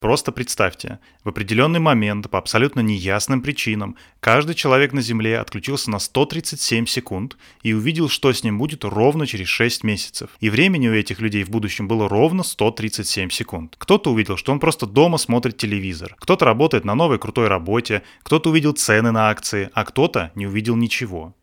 Просто представьте, в определенный момент по абсолютно неясным причинам каждый человек на Земле отключился на 137 секунд и увидел, что с ним будет ровно через 6 месяцев. И времени у этих людей в будущем было ровно 137 секунд. Кто-то увидел, что он просто дома смотрит телевизор, кто-то работает на новой крутой работе, кто-то увидел цены на акции, а кто-то не увидел ничего.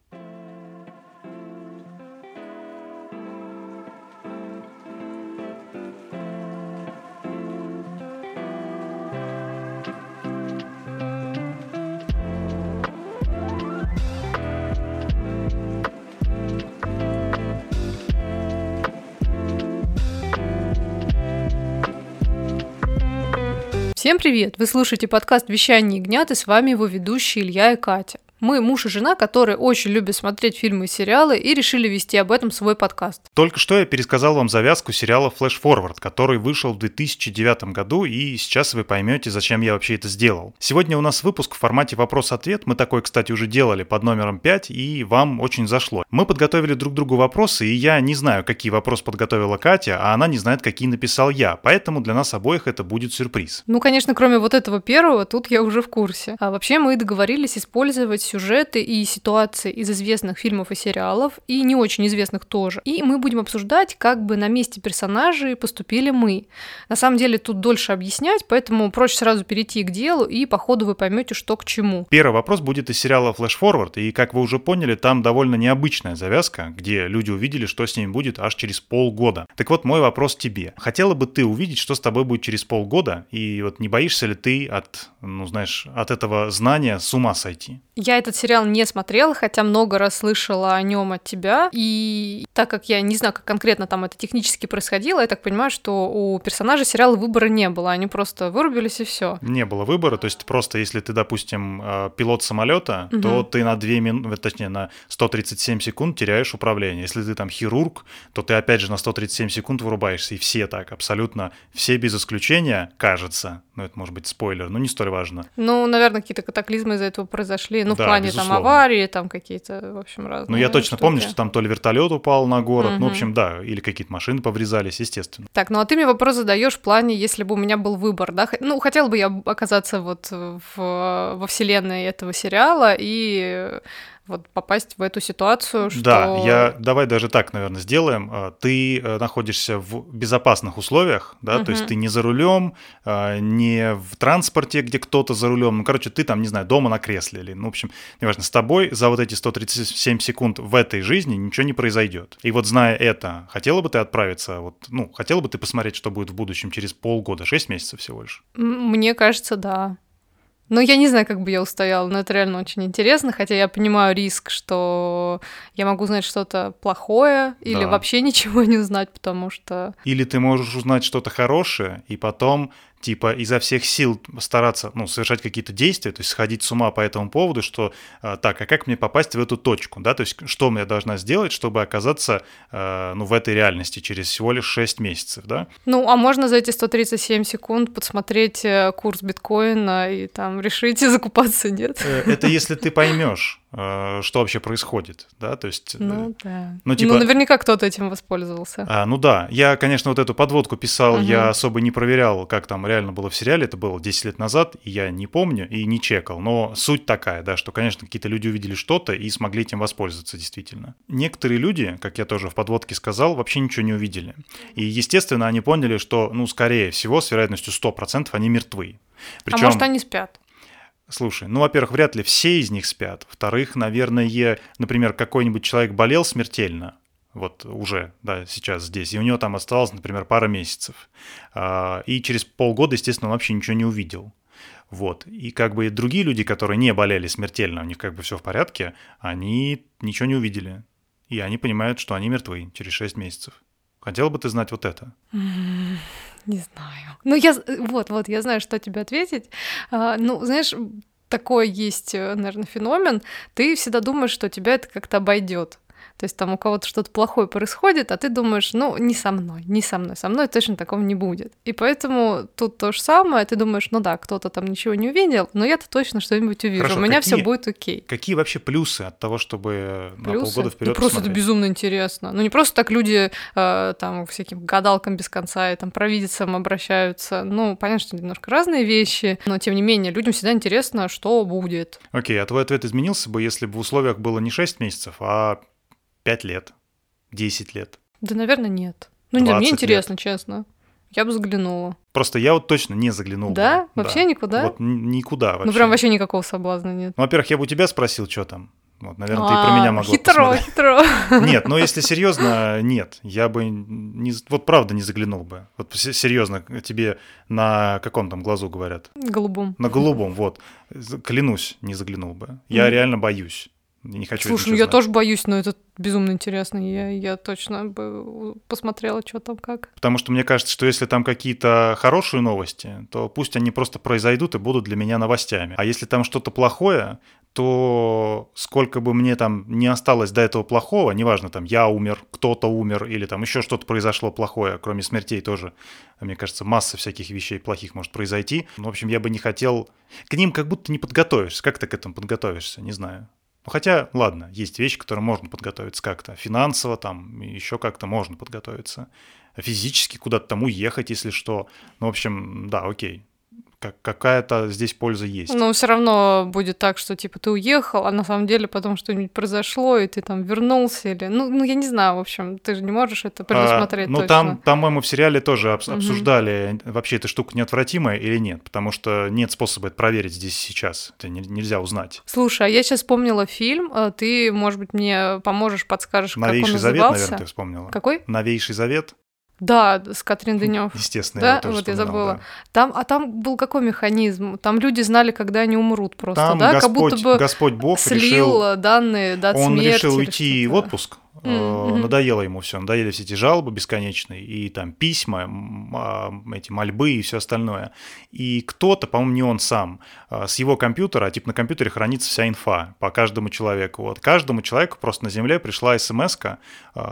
Всем привет! Вы слушаете подкаст «Вещание ягнят» и с вами его ведущие Илья и Катя. Мы муж и жена, которые очень любят смотреть фильмы и сериалы и решили вести об этом свой подкаст. Только что я пересказал вам завязку сериала Flash Forward, который вышел в 2009 году, и сейчас вы поймете, зачем я вообще это сделал. Сегодня у нас выпуск в формате вопрос-ответ. Мы такой, кстати, уже делали под номером 5, и вам очень зашло. Мы подготовили друг другу вопросы, и я не знаю, какие вопросы подготовила Катя, а она не знает, какие написал я. Поэтому для нас обоих это будет сюрприз. Ну, конечно, кроме вот этого первого, тут я уже в курсе. А вообще мы договорились использовать сюжеты и ситуации из известных фильмов и сериалов, и не очень известных тоже. И мы будем обсуждать, как бы на месте персонажей поступили мы. На самом деле тут дольше объяснять, поэтому проще сразу перейти к делу, и по ходу вы поймете, что к чему. Первый вопрос будет из сериала Flash Forward, и, как вы уже поняли, там довольно необычная завязка, где люди увидели, что с ними будет аж через полгода. Так вот, мой вопрос тебе. Хотела бы ты увидеть, что с тобой будет через полгода, и вот не боишься ли ты от, ну, знаешь, от этого знания с ума сойти? Я этот сериал не смотрела, хотя много раз слышала о нем от тебя. И так как я не знаю, как конкретно там это технически происходило, я так понимаю, что у персонажей сериала выбора не было. Они просто вырубились и все. Не было выбора. То есть просто если ты, допустим, э, пилот самолета, угу. то ты на 2 минуты, точнее, на 137 секунд теряешь управление. Если ты там хирург, то ты опять же на 137 секунд вырубаешься. И все так, абсолютно все без исключения, кажется. Ну, это может быть спойлер, но не столь важно. Ну, наверное, какие-то катаклизмы из-за этого произошли. Ну, да, плане безусловно. там аварии, там какие-то, в общем, разные. Ну, я точно штуки. помню, что там то ли вертолет упал на город, угу. ну, в общем, да, или какие-то машины поврезались, естественно. Так, ну а ты мне вопрос задаешь в плане, если бы у меня был выбор, да? Ну, хотела бы я оказаться вот в, во вселенной этого сериала и вот попасть в эту ситуацию, что... Да, я, давай даже так, наверное, сделаем. А, ты э, находишься в безопасных условиях, да, угу. то есть ты не за рулем, а, не в транспорте, где кто-то за рулем, ну, короче, ты там, не знаю, дома на кресле или, ну, в общем, неважно, с тобой за вот эти 137 секунд в этой жизни ничего не произойдет. И вот зная это, хотела бы ты отправиться, вот, ну, хотела бы ты посмотреть, что будет в будущем через полгода, 6 месяцев всего лишь? Мне кажется, да. Ну, я не знаю, как бы я устояла, но это реально очень интересно, хотя я понимаю риск, что я могу узнать что-то плохое или да. вообще ничего не узнать, потому что... Или ты можешь узнать что-то хорошее, и потом типа изо всех сил стараться, ну, совершать какие-то действия, то есть сходить с ума по этому поводу, что э, так, а как мне попасть в эту точку, да, то есть что я должна сделать, чтобы оказаться, э, ну, в этой реальности через всего лишь 6 месяцев, да? Ну, а можно за эти 137 секунд подсмотреть э, курс биткоина и там решить закупаться, нет? Э, это если ты поймешь что вообще происходит, да, то есть... Э, ну, да. Ну, типа... ну наверняка кто-то этим воспользовался. А, ну да, я, конечно, вот эту подводку писал, угу. я особо не проверял, как там реально было в сериале, это было 10 лет назад, и я не помню и не чекал, но суть такая, да, что, конечно, какие-то люди увидели что-то и смогли этим воспользоваться действительно. Некоторые люди, как я тоже в подводке сказал, вообще ничего не увидели. И, естественно, они поняли, что, ну, скорее всего, с вероятностью 100% они мертвы. Причем... А может, они спят? Слушай, ну, во-первых, вряд ли все из них спят. Во-вторых, наверное, например, какой-нибудь человек болел смертельно, вот уже, да, сейчас здесь, и у него там осталось, например, пара месяцев. А, и через полгода, естественно, он вообще ничего не увидел. Вот. И как бы другие люди, которые не болели смертельно, у них как бы все в порядке, они ничего не увидели. И они понимают, что они мертвы через 6 месяцев. Хотела бы ты знать вот это? Не знаю. Ну, я... Вот, вот, я знаю, что тебе ответить. А, ну, знаешь, такой есть, э, наверное, феномен. Ты всегда думаешь, что тебя это как-то обойдет. То есть там у кого-то что-то плохое происходит, а ты думаешь, ну, не со мной, не со мной, со мной точно такого не будет. И поэтому тут то же самое, ты думаешь, ну да, кто-то там ничего не увидел, но я-то точно что-нибудь увижу, Хорошо, у меня все будет окей. Какие вообще плюсы от того, чтобы плюсы? на полгода вперед ну, просто это безумно интересно. Ну, не просто так люди э, там всяким гадалкам без конца и там провидицам обращаются. Ну, понятно, что немножко разные вещи, но тем не менее людям всегда интересно, что будет. Окей, а твой ответ изменился бы, если бы в условиях было не 6 месяцев, а 5 лет, 10 лет? Да, наверное, нет. Ну, не мне интересно, лет. честно. Я бы заглянула. Просто я вот точно не заглянул. Да? Бы. Вообще да. никуда? Вот никуда вообще. Ну, прям вообще никакого соблазна нет. Ну, во-первых, я бы у тебя спросил, что там. Вот, наверное, а, ты и про меня могла Хитро, посмотреть. хитро. Нет, но если серьезно, нет. Я бы не, вот правда не заглянул бы. Вот серьезно, тебе на каком там глазу говорят? Голубом. На голубом, вот. Клянусь, не заглянул бы. Я mm. реально боюсь. Не хочу Слушай, ну я знать. тоже боюсь, но это безумно интересно. Я, я точно бы посмотрела, что там как. Потому что мне кажется, что если там какие-то хорошие новости, то пусть они просто произойдут и будут для меня новостями. А если там что-то плохое, то сколько бы мне там не осталось до этого плохого, неважно, там я умер, кто-то умер или там еще что-то произошло плохое, кроме смертей тоже, мне кажется, масса всяких вещей плохих может произойти. В общем, я бы не хотел... К ним как будто не подготовишься. Как ты к этому подготовишься? Не знаю. Ну, хотя, ладно, есть вещи, которые можно подготовиться как-то. Финансово там, еще как-то можно подготовиться. Физически куда-то там уехать, если что. Ну, в общем, да, окей как, какая-то здесь польза есть. Но все равно будет так, что типа ты уехал, а на самом деле потом что-нибудь произошло, и ты там вернулся или... Ну, ну я не знаю, в общем, ты же не можешь это предусмотреть а, Ну, там, по-моему, в сериале тоже угу. обсуждали, вообще эта штука неотвратимая или нет, потому что нет способа это проверить здесь сейчас. Это не, нельзя узнать. Слушай, а я сейчас вспомнила фильм, а ты, может быть, мне поможешь, подскажешь, Новейший как он завет, назывался? наверное, ты вспомнила. Какой? Новейший завет. Да, с Катрин Денев. Естественно, да? я тоже вот я забыла. Да. Там, а там был какой механизм? Там люди знали, когда они умрут просто, там да? Господь, как будто бы Господь Бог слил решил, данные дат Он смерти решил уйти в отпуск, Mm-hmm. Надоело ему все, надоели все эти жалобы бесконечные, и там письма, а, эти мольбы и все остальное. И кто-то, по-моему, не он сам, а, с его компьютера, а типа на компьютере хранится вся инфа по каждому человеку. Вот каждому человеку просто на Земле пришла смс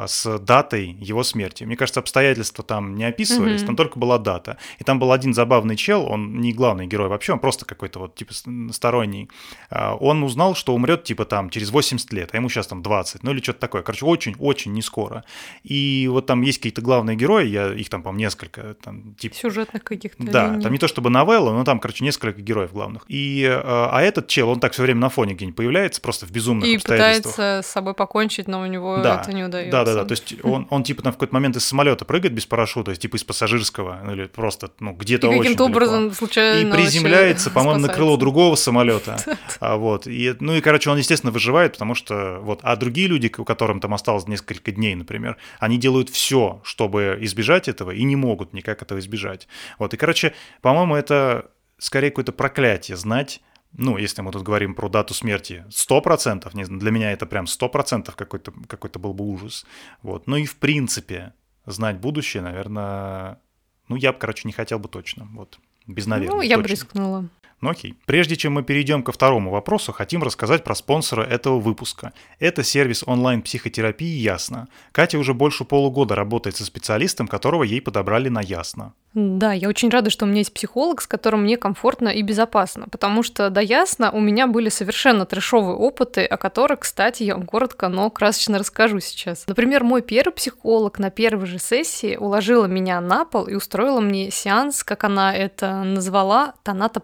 с датой его смерти. Мне кажется, обстоятельства там не описывались, mm-hmm. там только была дата. И там был один забавный чел, он не главный герой вообще, он просто какой-то вот типа сторонний. Он узнал, что умрет типа там через 80 лет, а ему сейчас там 20, ну или что-то такое. Короче, очень-очень не скоро. И вот там есть какие-то главные герои, я их там, по-моему, несколько. Там, типа... Сюжетных каких-то. Да, линий. там не то чтобы новелла, но там, короче, несколько героев главных. И, э, а этот чел, он так все время на фоне где-нибудь появляется, просто в безумных И обстоятельствах. пытается с собой покончить, но у него да, это не удается. Да, да, да. То есть он, он типа там в какой-то момент из самолета прыгает без парашюта, есть, типа из пассажирского, ну, или просто ну, где-то очень каким-то образом случайно И приземляется, по-моему, на крыло другого самолета. А, вот. И, ну и, короче, он, естественно, выживает, потому что вот, а другие люди, у которым там осталось несколько дней, например, они делают все, чтобы избежать этого, и не могут никак этого избежать. Вот, и, короче, по-моему, это скорее какое-то проклятие знать, ну, если мы тут говорим про дату смерти, 100%, не, для меня это прям 100% какой-то какой был бы ужас. Вот. Ну и в принципе, знать будущее, наверное, ну, я бы, короче, не хотел бы точно. Вот. Без наверное. Ну, я точно. бы рискнула. Ну окей. Прежде чем мы перейдем ко второму вопросу, хотим рассказать про спонсора этого выпуска. Это сервис онлайн-психотерапии «Ясно». Катя уже больше полугода работает со специалистом, которого ей подобрали на «Ясно». Да, я очень рада, что у меня есть психолог, с которым мне комфортно и безопасно, потому что, да ясно, у меня были совершенно трешовые опыты, о которых, кстати, я вам коротко, но красочно расскажу сейчас. Например, мой первый психолог на первой же сессии уложила меня на пол и устроила мне сеанс, как она это назвала, тоната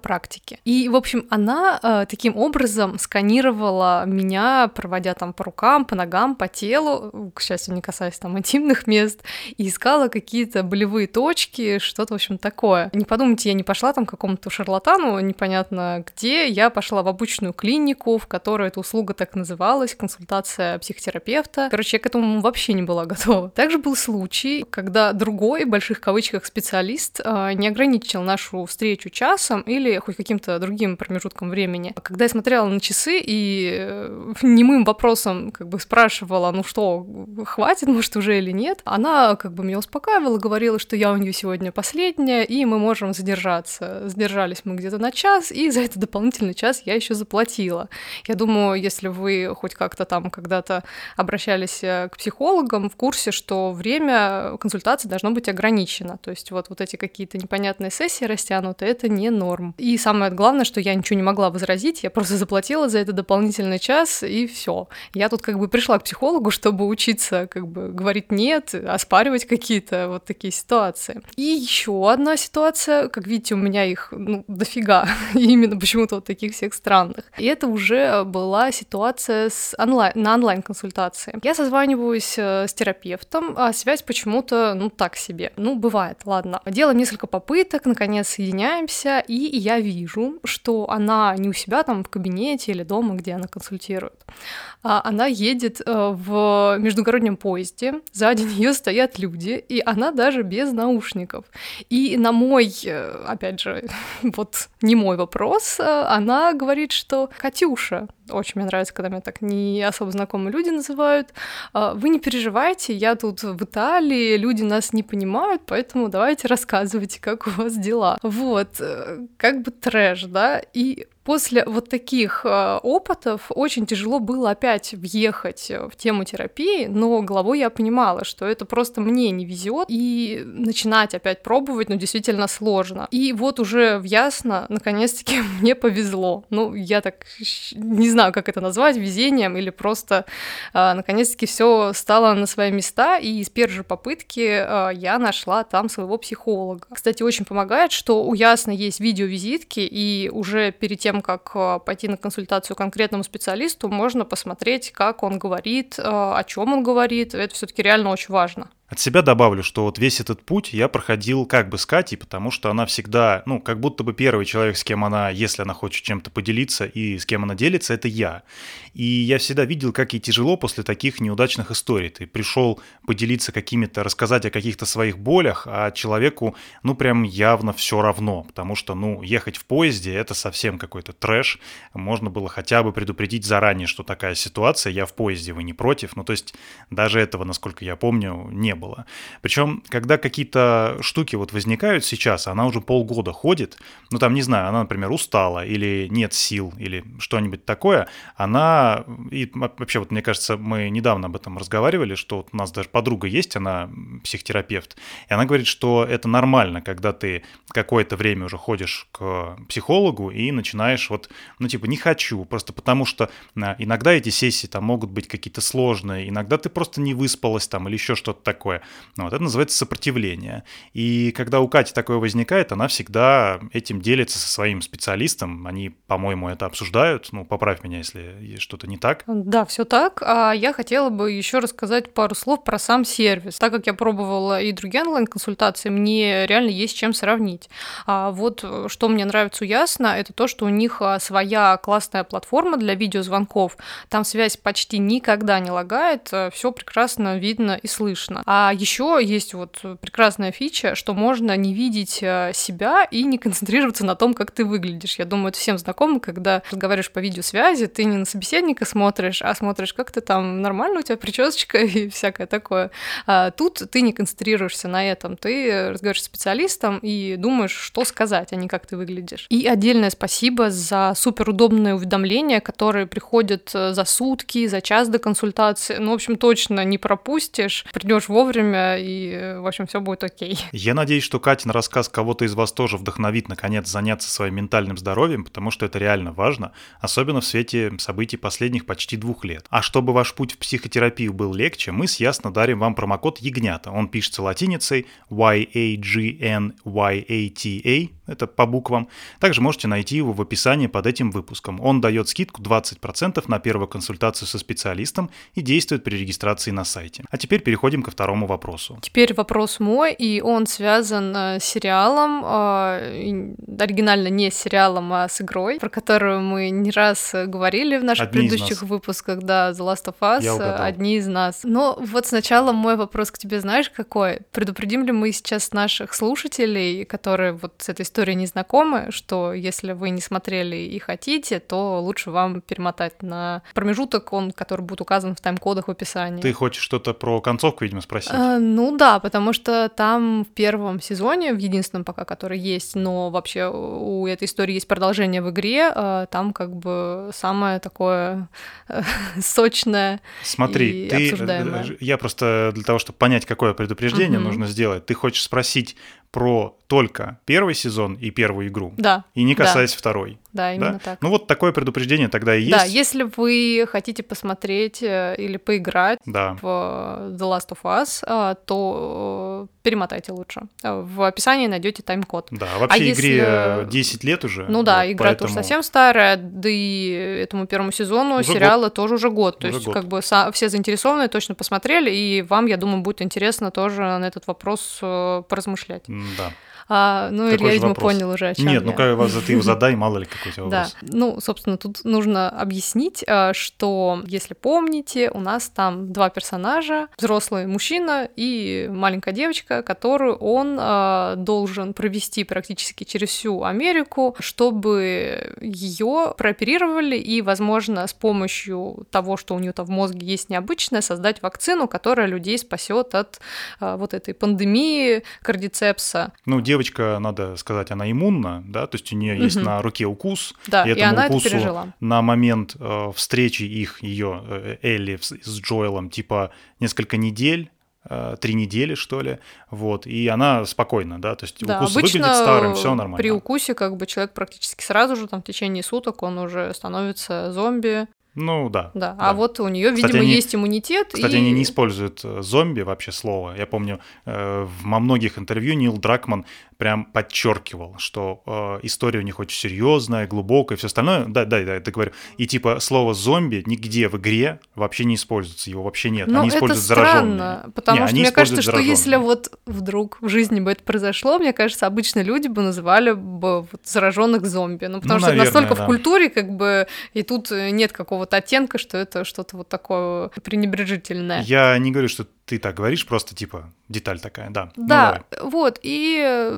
практики. И, в общем, она э, таким образом сканировала меня, проводя там по рукам, по ногам, по телу, к счастью, не касаясь там интимных мест, и искала какие-то болевые точки, что что-то, в общем, такое. Не подумайте, я не пошла там к какому-то шарлатану, непонятно где, я пошла в обычную клинику, в которой эта услуга так называлась, консультация психотерапевта. Короче, я к этому вообще не была готова. Также был случай, когда другой, в больших кавычках, специалист э, не ограничил нашу встречу часом или хоть каким-то другим промежутком времени. Когда я смотрела на часы и э, немым вопросом как бы спрашивала, ну что, хватит, может, уже или нет, она как бы меня успокаивала, говорила, что я у нее сегодня последняя последняя, и мы можем задержаться. Задержались мы где-то на час, и за этот дополнительный час я еще заплатила. Я думаю, если вы хоть как-то там когда-то обращались э, к психологам, в курсе, что время консультации должно быть ограничено. То есть вот, вот эти какие-то непонятные сессии растянуты, это не норм. И самое главное, что я ничего не могла возразить, я просто заплатила за это дополнительный час, и все. Я тут как бы пришла к психологу, чтобы учиться как бы говорить нет, оспаривать какие-то вот такие ситуации. И еще одна ситуация, как видите, у меня их ну, дофига, именно почему-то вот таких всех странных. И это уже была ситуация с онлайн, на онлайн-консультации. Я созваниваюсь э, с терапевтом, а связь почему-то, ну, так себе. Ну, бывает, ладно. Делаем несколько попыток, наконец соединяемся, и я вижу, что она не у себя там в кабинете или дома, где она консультирует, а она едет э, в междугороднем поезде, сзади нее стоят люди, и она даже без наушников. И на мой, э, опять же, вот не мой вопрос, э, она говорит, что «Катюша, очень мне нравится, когда меня так не особо знакомые люди называют. Вы не переживайте, я тут в Италии, люди нас не понимают, поэтому давайте рассказывайте, как у вас дела. Вот, как бы трэш, да, и После вот таких э, опытов очень тяжело было опять въехать в тему терапии, но головой я понимала, что это просто мне не везет, и начинать опять пробовать, ну, действительно сложно. И вот уже в ясно, наконец-таки, мне повезло. Ну, я так не знаю, как это назвать, везением или просто, э, наконец-таки, все стало на свои места, и с первой же попытки э, я нашла там своего психолога. Кстати, очень помогает, что у Ясно есть видеовизитки, и уже перед тем, как э, пойти на консультацию конкретному специалисту, можно посмотреть, как он говорит, э, о чем он говорит. Это все-таки реально очень важно. От себя добавлю, что вот весь этот путь я проходил как бы с Катей, потому что она всегда, ну, как будто бы первый человек, с кем она, если она хочет чем-то поделиться и с кем она делится, это я. И я всегда видел, как ей тяжело после таких неудачных историй. Ты пришел поделиться какими-то, рассказать о каких-то своих болях, а человеку, ну, прям явно все равно, потому что, ну, ехать в поезде — это совсем какой-то трэш. Можно было хотя бы предупредить заранее, что такая ситуация, я в поезде, вы не против. Ну, то есть даже этого, насколько я помню, не было. Причем, когда какие-то штуки вот возникают сейчас, она уже полгода ходит, ну там, не знаю, она, например, устала или нет сил или что-нибудь такое, она, и вообще вот мне кажется, мы недавно об этом разговаривали, что вот у нас даже подруга есть, она психотерапевт, и она говорит, что это нормально, когда ты какое-то время уже ходишь к психологу и начинаешь вот, ну типа, не хочу, просто потому что а, иногда эти сессии там могут быть какие-то сложные, иногда ты просто не выспалась там или еще что-то такое, такое. Ну, вот это называется сопротивление. И когда у Кати такое возникает, она всегда этим делится со своим специалистом. Они, по-моему, это обсуждают. Ну, поправь меня, если что-то не так. Да, все так. А я хотела бы еще рассказать пару слов про сам сервис. Так как я пробовала и другие онлайн-консультации, мне реально есть чем сравнить. А вот что мне нравится у Ясно, это то, что у них а, своя классная платформа для видеозвонков. Там связь почти никогда не лагает, все прекрасно видно и слышно. А еще есть вот прекрасная фича, что можно не видеть э, себя и не концентрироваться на том, как ты выглядишь. Я думаю, это всем знакомо, когда разговариваешь по видеосвязи, ты не на собеседника смотришь, а смотришь, как ты там, нормально у тебя причесочка и всякое такое. А тут ты не концентрируешься на этом, ты разговариваешь с специалистом и думаешь, что сказать, а не как ты выглядишь. И отдельное спасибо за суперудобные уведомления, которые приходят э, за сутки, за час до консультации. Ну, в общем, точно не пропустишь. Придешь в вовремя, и, в общем, все будет окей. Я надеюсь, что Катин рассказ кого-то из вас тоже вдохновит, наконец, заняться своим ментальным здоровьем, потому что это реально важно, особенно в свете событий последних почти двух лет. А чтобы ваш путь в психотерапию был легче, мы с Ясно дарим вам промокод Ягнята. Он пишется латиницей Y-A-G-N-Y-A-T-A, это по буквам. Также можете найти его в описании под этим выпуском. Он дает скидку 20% на первую консультацию со специалистом и действует при регистрации на сайте. А теперь переходим ко второму вопросу. Теперь вопрос мой, и он связан э, с сериалом, э, оригинально не с сериалом, а с игрой, про которую мы не раз говорили в наших одни предыдущих выпусках, да, The Last of Us, э, одни из нас. Но вот сначала мой вопрос к тебе, знаешь, какой? Предупредим ли мы сейчас наших слушателей, которые вот с этой истории не знакомы, что если вы не смотрели и хотите, то лучше вам перемотать на промежуток, он, который будет указан в тайм-кодах в описании. Ты хочешь что-то про концовку, видимо, спросить? А, ну да, потому что там в первом сезоне, в единственном пока, который есть, но вообще у этой истории есть продолжение в игре, а, там как бы самое такое сочное Смотри, и ты, обсуждаемое. э, я просто для того, чтобы понять, какое предупреждение Мгм. нужно сделать, ты хочешь спросить про только первый сезон и первую игру, Да, и не да. касаясь второй. Да, именно да? так. Ну вот такое предупреждение тогда и есть. Да, если вы хотите посмотреть э, или поиграть Да. в э, The Last of Us, э, то перемотайте лучше. В описании найдете тайм-код. Да, вообще А если- игре э, 10 лет уже. Ну да, вот, игра тоже поэтому- совсем старая, да и этому первому сезону Уже сериала тоже уже год. То Уже есть, год. как бы все заинтересованные точно посмотрели, и вам, я думаю, будет интересно тоже на этот вопрос поразмышлять. Да. А, ну, Какой Илья, видимо, вопрос? понял уже, о чем Нет, ну я. как вас ты его задай, мало ли какой у тебя Да, вопрос. ну, собственно, тут нужно объяснить, э, что, если помните, у нас там два персонажа, взрослый мужчина и маленькая девочка, которую он э, должен провести практически через всю Америку, чтобы ее прооперировали и, возможно, с помощью того, что у нее там в мозге есть необычное, создать вакцину, которая людей спасет от э, вот этой пандемии кардицепса. Ну, девочка, надо сказать, она иммунна, да, то есть у нее есть Мгм. на руке укус, Да, и и, этому она это укусу пережила. на момент э, встречи их, ее э, Элли с, с Джоэлом, типа несколько недель, э, три недели, что ли, вот, и она спокойна, да, то есть Да, укус выглядит старым, все нормально. при укусе как бы человек практически сразу же, там, в течение суток он уже становится зомби, Ну, да. да. А вот у нее, видимо, они- есть иммунитет. Кстати, и... они не используют э, зомби вообще слово. Я помню, э, во многих интервью Нил Дракман прям подчеркивал, что э, история у них очень серьезная, глубокая все остальное. Да, да, да, это говорю. И типа слово зомби нигде в игре вообще не используется, его вообще нет. Но они это используют странно, зараженные. потому Не, что мне кажется, что если вот вдруг в жизни бы это произошло, мне кажется, обычно люди бы называли бы вот зараженных зомби. Ну, потому Ну, что наверное, настолько да. в культуре, как бы, и тут э, нет какого-то оттенка, что это что-то вот такое пренебрежительное. Я не говорю, что ты так говоришь, просто типа деталь такая, да. Ну, Да, давай. вот, и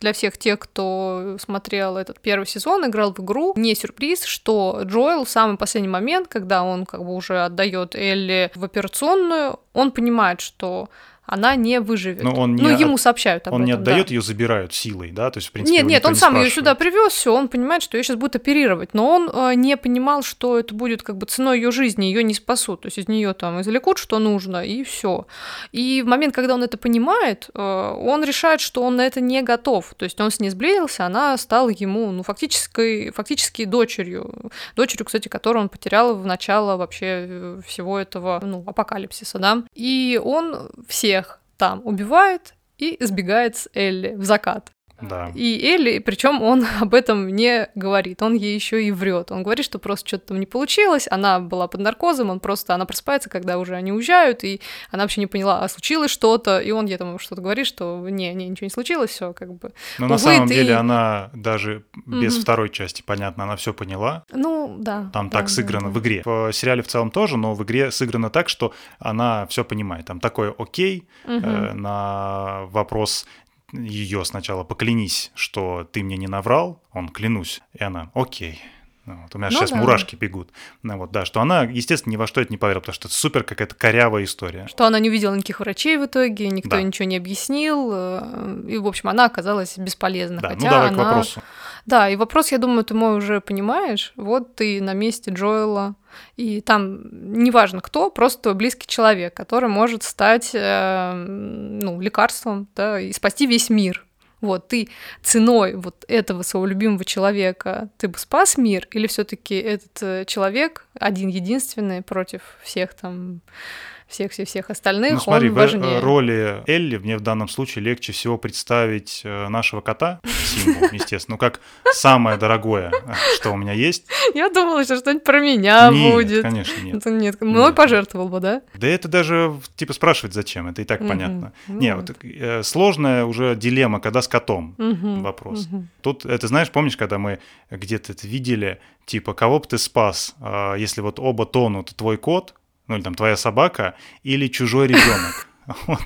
для всех тех, кто смотрел этот первый сезон, играл в игру, не сюрприз, что Джоэл в самый последний момент, когда он как бы уже отдает Элли в операционную, он понимает, что она не выживет. Но он не ну, от- ему сообщают об Он не этом, да. отдает, ее забирают силой, да, то есть в принципе. Нет, нет, он не сам ее спрашивает. сюда привез, все, он понимает, что ее сейчас будут оперировать, но он э, не понимал, что это будет как бы ценой ее жизни, ее не спасут, то есть из нее там извлекут, что нужно, и все. И в момент, когда он это понимает, э, он решает, что он на это не готов, то есть он с ней сблизился, она стала ему, ну, фактически, фактически дочерью, дочерью, кстати, которую он потерял в начало вообще э, всего этого, ну, апокалипсиса, да, и он всех там убивает и сбегает с Элли в закат. Да. И Элли, причем он об этом не говорит, он ей еще и врет. Он говорит, что просто что-то там не получилось, она была под наркозом, он просто, она просыпается, когда уже они уезжают, и она вообще не поняла, а случилось что-то, и он ей там что-то говорит, что не, не, ничего не случилось, все как бы. Но на Увы, самом ты- деле она даже без Мгм. второй части, понятно, она все поняла. Ну, да. Там да, так да, сыграно да. в игре. В сериале в целом тоже, но в игре сыграно так, что она все понимает. Там такое окей Мгм. э, на вопрос ее сначала поклянись, что ты мне не наврал, он клянусь, и она окей. Ну, Вот, у меня Ну сейчас да. мурашки бегут. Ну, вот, да, что она, естественно, ни во что это не поверила, потому что это супер какая-то корявая история. Что она не увидела никаких врачей в итоге, никто Да. ничего не объяснил, э, и, в общем, она оказалась бесполезна. Да, хотя ну давай к она... вопросу. Да, и вопрос, я думаю, ты мой уже понимаешь. Вот ты на месте Джоэла, и там неважно кто, просто близкий человек, который может стать э, ну, лекарством да, и спасти весь мир. Вот ты ценой вот этого своего любимого человека ты бы спас мир, или все-таки этот э, человек один единственный против всех там всех всех всех остальных, Ну смотри, он в важнее. э, роли Элли мне в данном случае легче всего представить э, нашего кота, Симбу, естественно, ну как самое дорогое, э, что у меня есть. Я думала, что что-нибудь про меня Нет, будет. конечно, нет. Это нет, мной Нет. пожертвовал бы, да? Да это даже, типа, спрашивать зачем, это и так понятно. Ну Не, вот. э, сложная уже дилемма, когда с котом. Мгм, вопрос. мгм. Тут, это знаешь, помнишь, когда мы где-то это видели, типа, кого бы ты спас, а, если вот оба тонут, твой кот, ну или там твоя собака, или чужой ребенок? Вот.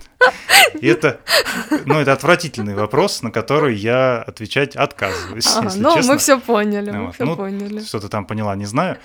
И это, ну, это отвратительный вопрос, на который я отвечать отказываюсь, Ага, ну, честно. мы все поняли, Ну мы вот, все ну, поняли. Что ты там поняла, не знаю.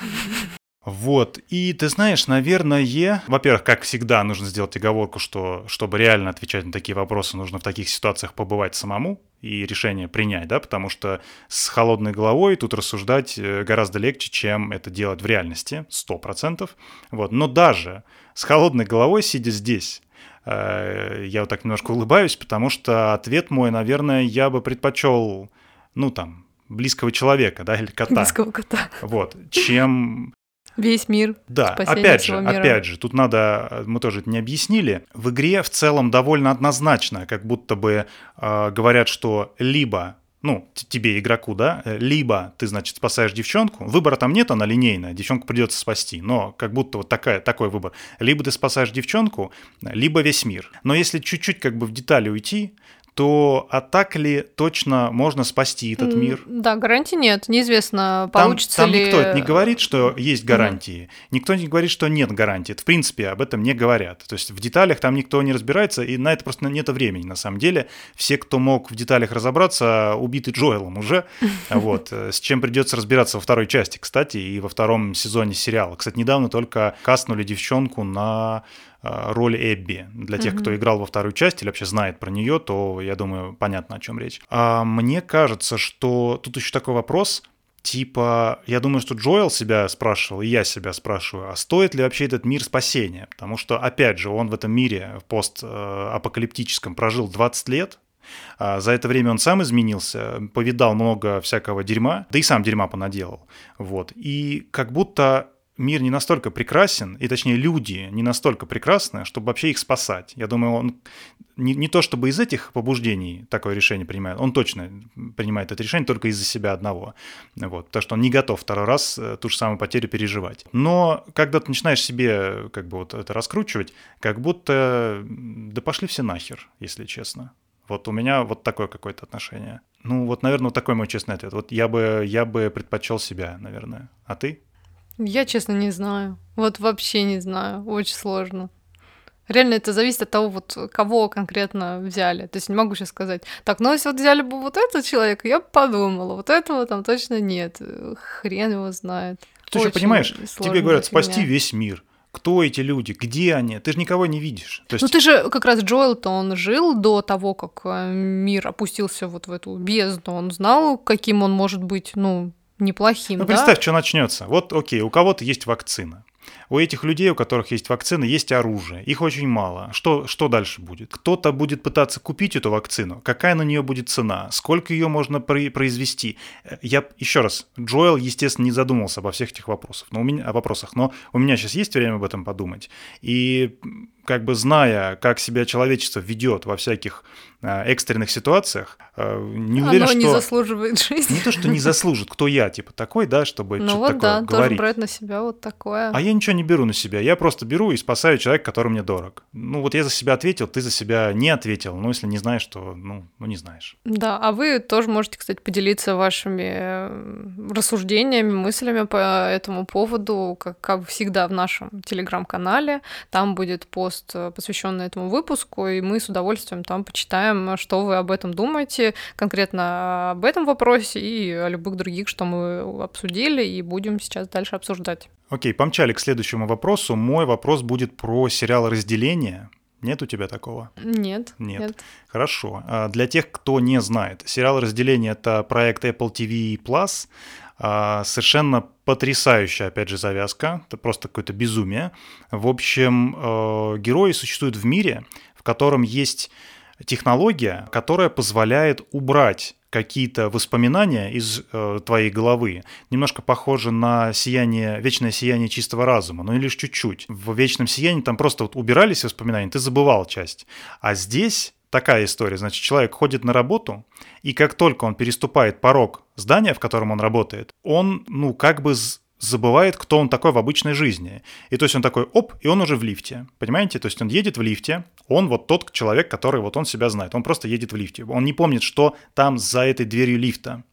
Вот. И ты знаешь, наверное, во-первых, как всегда, нужно сделать оговорку, что чтобы реально отвечать на такие вопросы, нужно в таких ситуациях побывать самому и решение принять, да, потому что с холодной головой тут рассуждать э, гораздо легче, чем это делать в реальности, сто процентов. Вот. Но даже с холодной головой, сидя здесь, э, я вот так немножко улыбаюсь, потому что ответ мой, наверное, я бы предпочел, ну там, близкого человека, да, или кота. Близкого кота. Вот, чем Весь мир. Да, опять же, мира. опять же, тут надо, мы тоже это не объяснили. В игре в целом довольно однозначно, как будто бы э, говорят, что либо ну, тебе, игроку, да, либо ты, значит, спасаешь девчонку, выбора там нет, она линейная, девчонку придется спасти, но как будто вот такая, такой выбор. Либо ты спасаешь девчонку, либо весь мир. Но если чуть-чуть как бы в детали уйти, то а так ли точно можно спасти этот мир? Да, гарантий нет. Неизвестно, получится там, там ли... никто не говорит, что есть гарантии. Mm-hmm. Никто не говорит, что нет гарантии. В принципе, об этом не говорят. То есть в деталях там никто не разбирается, и на это просто нет времени, на самом деле. Все, кто мог в деталях разобраться, убиты Джоэлом уже. Вот. С чем придется разбираться во второй части, кстати, и во втором сезоне сериала. Кстати, недавно только кастнули девчонку на роль Эбби. Для тех, mm-hmm. кто играл во вторую часть или вообще знает про нее, то, я думаю, понятно, о чем речь. А мне кажется, что тут еще такой вопрос, Типа, я думаю, что Джоэл себя спрашивал, и я себя спрашиваю, а стоит ли вообще этот мир спасения? Потому что, опять же, он в этом мире в постапокалиптическом прожил 20 лет, а за это время он сам изменился, повидал много всякого дерьма, да и сам дерьма понаделал. Вот. И как будто мир не настолько прекрасен, и точнее люди не настолько прекрасны, чтобы вообще их спасать. Я думаю, он не, не то чтобы из этих побуждений такое решение принимает, он точно принимает это решение только из-за себя одного. Вот, потому что он не готов второй раз э, ту же самую потерю переживать. Но когда ты начинаешь себе как бы вот это раскручивать, как будто да пошли все нахер, если честно. Вот у меня вот такое какое-то отношение. Ну, вот, наверное, вот такой мой честный ответ. Вот я бы, я бы предпочел себя, наверное. А ты? Я, честно, не знаю. Вот вообще не знаю. Очень сложно. Реально это зависит от того, вот кого конкретно взяли. То есть не могу сейчас сказать, так, ну если вот взяли бы вот этот человек, я бы подумала, вот этого там точно нет. Хрен его знает. Ты же понимаешь, тебе говорят, спасти весь мир. Кто эти люди? Где они? Ты же никого не видишь. То есть... Ну ты же как раз Джоэл-то он жил до того, как э, мир опустился вот в эту бездну. Он знал, каким он может быть, ну, неплохим. Ну, представь, да? что начнется. Вот, окей, у кого-то есть вакцина. У этих людей, у которых есть вакцины, есть оружие. Их очень мало. Что, что дальше будет? Кто-то будет пытаться купить эту вакцину. Какая на нее будет цена? Сколько ее можно произвести? Я еще раз, Джоэл, естественно, не задумывался обо всех этих вопросах, но у меня, о вопросах, но у меня сейчас есть время об этом подумать. И как бы зная, как себя человечество ведет во всяких э, экстренных ситуациях, э, не уверен, Оно что... не заслуживает жизни. Не то, что не заслужит, кто я, типа, такой, да, чтобы ну что-то вот такое да, говорить. тоже брать на себя вот такое. А я ничего не беру на себя, я просто беру и спасаю человека, который мне дорог. Ну вот я за себя ответил, ты за себя не ответил, ну если не знаешь, то, ну, ну не знаешь. Да, а вы тоже можете, кстати, поделиться вашими э, рассуждениями, мыслями по этому поводу, как, как всегда в нашем телеграм-канале, там будет пост пост, э, посвященный этому выпуску, и мы с удовольствием там почитаем, что вы об этом думаете, конкретно об этом вопросе и о любых других, что мы обсудили, и будем сейчас дальше обсуждать. Окей, помчали к следующему вопросу. Мой вопрос будет про сериал «Разделение». Нет у тебя такого? Нет. Нет. нет. Хорошо. А для тех, кто не знает, сериал «Разделение» — это проект Apple TV Plus, совершенно потрясающая, опять же, завязка. Это просто какое-то безумие. В общем, э, герои существуют в мире, в котором есть технология, которая позволяет убрать какие-то воспоминания из э, твоей головы. Немножко похоже на сияние, вечное сияние чистого разума, но и лишь чуть-чуть. В вечном сиянии там просто вот убирались воспоминания, ты забывал часть. А здесь такая история. Значит, человек ходит на работу, и как только он переступает порог здания, в котором он работает, он, ну, как бы забывает, кто он такой в обычной жизни. И то есть он такой, оп, и он уже в лифте. Понимаете? То есть он едет в лифте, он вот тот человек, который вот он себя знает. Он просто едет в лифте. Он не помнит, что там за этой дверью лифта.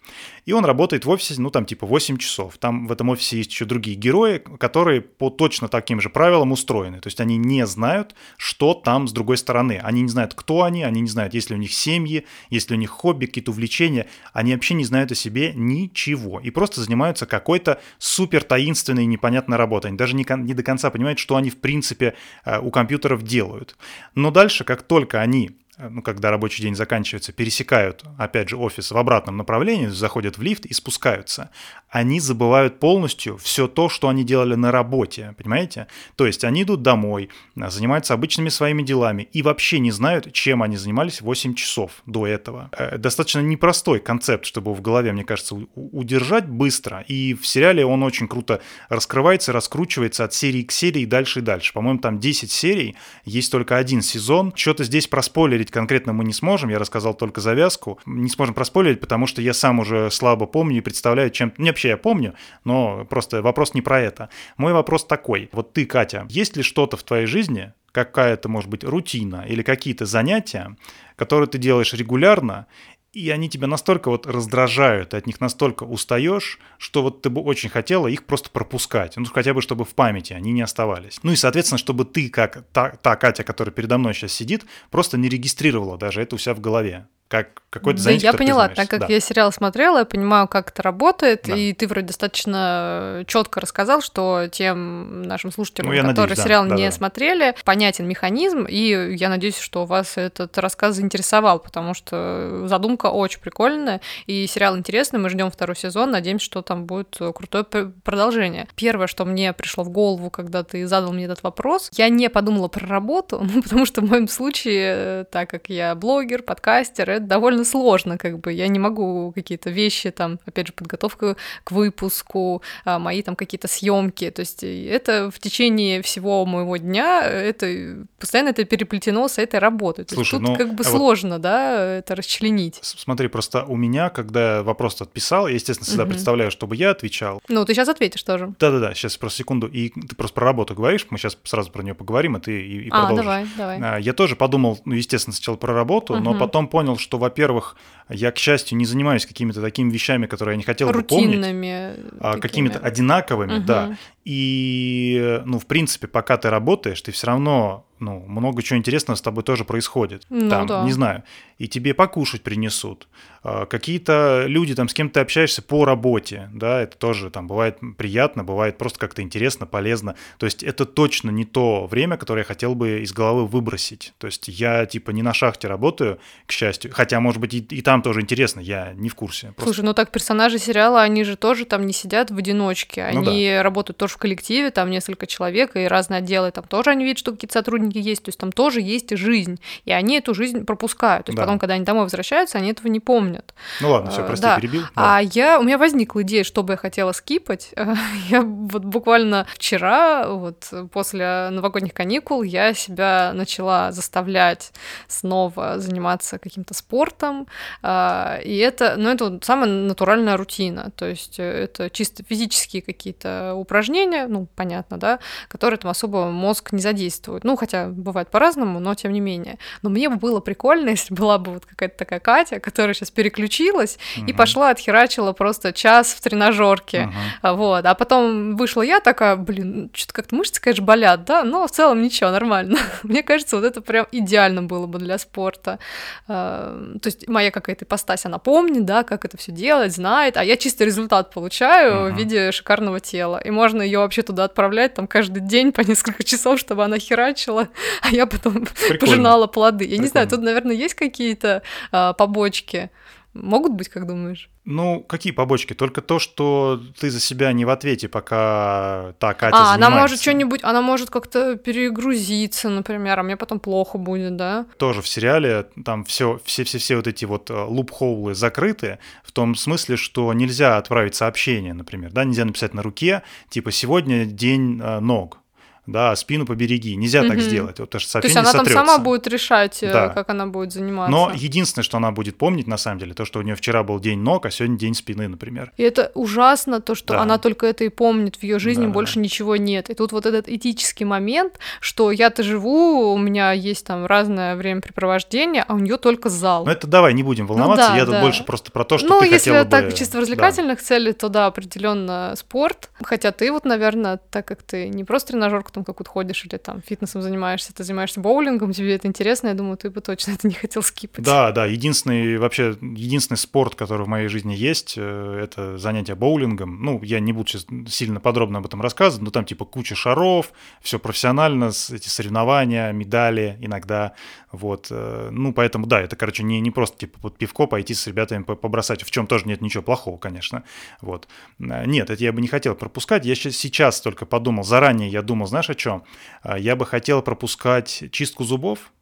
И он работает в офисе, ну, там, типа, 8 часов. Там в этом офисе есть еще другие герои, которые по точно таким же правилам устроены. То есть они не знают, что там с другой стороны. Они не знают, кто они, они не знают, есть ли у них семьи, есть ли у них хобби, какие-то увлечения. Они вообще не знают о себе ничего. И просто занимаются какой-то супер супер таинственная и непонятная работа. Они даже не, не до конца понимают, что они в принципе э, у компьютеров делают. Но дальше, как только они ну, когда рабочий день заканчивается, пересекают, опять же, офис в обратном направлении, заходят в лифт и спускаются, они забывают полностью все то, что они делали на работе, понимаете? То есть они идут домой, э, занимаются обычными своими делами и вообще не знают, чем они занимались 8 часов до этого. Э, достаточно непростой концепт, чтобы в голове, мне кажется, удержать быстро, и в сериале он очень круто раскрывается, раскручивается от серии к серии дальше и дальше. По-моему, там 10 серий, есть только один сезон. Что-то здесь проспойлерить проспойлерить конкретно мы не сможем, я рассказал только завязку. Не сможем проспойлерить, потому что я сам уже слабо помню и представляю, чем... Не, вообще я помню, но просто вопрос не про это. Мой вопрос такой. Вот ты, Катя, есть ли что-то в твоей жизни, какая-то, может быть, рутина или какие-то занятия, которые ты делаешь регулярно, и они тебя настолько вот раздражают, ты от них настолько устаешь, что вот ты бы очень хотела их просто пропускать, ну хотя бы чтобы в памяти они не оставались. Ну и, соответственно, чтобы ты, как та, та Катя, которая передо мной сейчас сидит, просто не регистрировала даже это у себя в голове как какой-то занятие, да, Я поняла, так как да. я сериал смотрела, я понимаю, как это работает, да. и ты вроде достаточно четко рассказал, что тем нашим слушателям, ну, которые надеюсь, сериал да, не да, смотрели, понятен механизм, и я надеюсь, что вас этот рассказ заинтересовал, потому что задумка очень прикольная, и сериал интересный, мы ждем второй сезон, надеемся, что там будет крутое продолжение. Первое, что мне пришло в голову, когда ты задал мне этот вопрос, я не подумала про работу, ну, потому что в моем случае, так как я блогер, подкастер, это довольно сложно, как бы я не могу какие-то вещи, там, опять же, подготовка к выпуску, а, мои там какие-то съемки, то есть это в течение всего моего дня, это постоянно это переплетено с этой работой. То Слушай, есть тут ну, как бы а сложно, вот да, это расчленить. Смотри, просто у меня, когда вопрос отписал, я, естественно, всегда угу. представляю, чтобы я отвечал. Ну, ты сейчас ответишь тоже. Да-да-да, сейчас просто секунду, и ты просто про работу говоришь, мы сейчас сразу про нее поговорим, и ты и, и а, продолжишь. давай, давай. А, я тоже подумал, ну, естественно, сначала про работу, угу. но потом понял, что, во-первых, я, к счастью, не занимаюсь какими-то такими вещами, которые я не хотел бы помнить. А какими-то одинаковыми, угу. да. И, ну, в принципе, пока ты работаешь, ты все равно ну, много чего интересного с тобой тоже происходит. Ну, там, да. не знаю, и тебе покушать принесут. А, какие-то люди, там, с кем ты общаешься по работе, да, это тоже там бывает приятно, бывает просто как-то интересно, полезно. То есть это точно не то время, которое я хотел бы из головы выбросить. То есть я, типа, не на шахте работаю, к счастью, хотя, может быть, и, и там тоже интересно, я не в курсе. Просто... Слушай, ну так персонажи сериала, они же тоже там не сидят в одиночке, они ну, да. работают тоже в коллективе, там несколько человек и разные отделы, там тоже они видят, что какие-то сотрудники сотрудники есть, то есть там тоже есть жизнь, и они эту жизнь пропускают. То есть да. потом, когда они домой возвращаются, они этого не помнят. Ну ладно, все, прости, да. перебил. Да. А я, у меня возникла идея, что бы я хотела скипать. Я вот буквально вчера, вот после новогодних каникул, я себя начала заставлять снова заниматься каким-то спортом, а, и это, ну, это вот самая натуральная рутина, то есть это чисто физические какие-то упражнения, ну, понятно, да, которые там особо мозг не задействуют. Ну, хотя хотя бывает по-разному, но тем не менее. Но мне бы было прикольно, если была бы вот какая-то такая Катя, которая сейчас переключилась угу. и пошла отхерачила просто час в тренажерке, угу. вот. А потом вышла я такая, блин, что-то как-то мышцы, конечно, болят, да, но в целом ничего, нормально. мне кажется, вот это прям идеально было бы для спорта. А, то есть моя какая-то ипостась, она помнит, да, как это все делать, знает, а я чисто результат получаю угу. в виде шикарного тела. И можно ее вообще туда отправлять там каждый день по несколько часов, чтобы она херачила, а я потом Прикольно. пожинала плоды. Я Прикольно. не знаю, тут, наверное, есть какие-то а, побочки. Могут быть, как думаешь? Ну, какие побочки? Только то, что ты за себя не в ответе, пока та Катя А, занимается. она может что-нибудь, она может как-то перегрузиться, например, а мне потом плохо будет, да? Тоже в сериале там все, все-все-все вот эти вот лупхоллы закрыты, в том смысле, что нельзя отправить сообщение, например, да, нельзя написать на руке, типа, сегодня день э, ног, да, спину побереги. Нельзя угу. так сделать, вот, потому что То есть она сотрется. там сама будет решать, э, да. как она будет заниматься. Но единственное, что она будет помнить, на самом деле, то, что у нее вчера был день ног, а сегодня день спины, например. И это ужасно, то, что да. она только это и помнит, в ее жизни да, больше ничего нет. И тут вот этот этический момент, что я-то живу, у меня есть там разное времяпрепровождение, а у нее только зал. Ну это давай, не будем волноваться, ну, да, я да. тут больше просто про то, что ну, ты если хотела так бы... чисто в развлекательных да. целей, то да, определенно спорт. Хотя ты вот, наверное, так как ты не просто тренажерку спортом, как вот ходишь или там фитнесом занимаешься, ты занимаешься боулингом, тебе это интересно, я думаю, ты бы точно это не хотел скипать. Да, да, единственный вообще единственный спорт, который в моей жизни есть, э, это занятие боулингом. Ну, я не буду сейчас сильно подробно об этом рассказывать, но там типа куча шаров, все профессионально, эти соревнования, медали иногда, вот. Э, ну, поэтому, да, это, короче, не, не просто типа под пивко пойти с ребятами побросать, в чем тоже нет ничего плохого, конечно. Вот. Э, нет, это я бы не хотел пропускать. Я сейчас только подумал, заранее я думал, знаешь, о чем? Я бы хотел пропускать чистку зубов,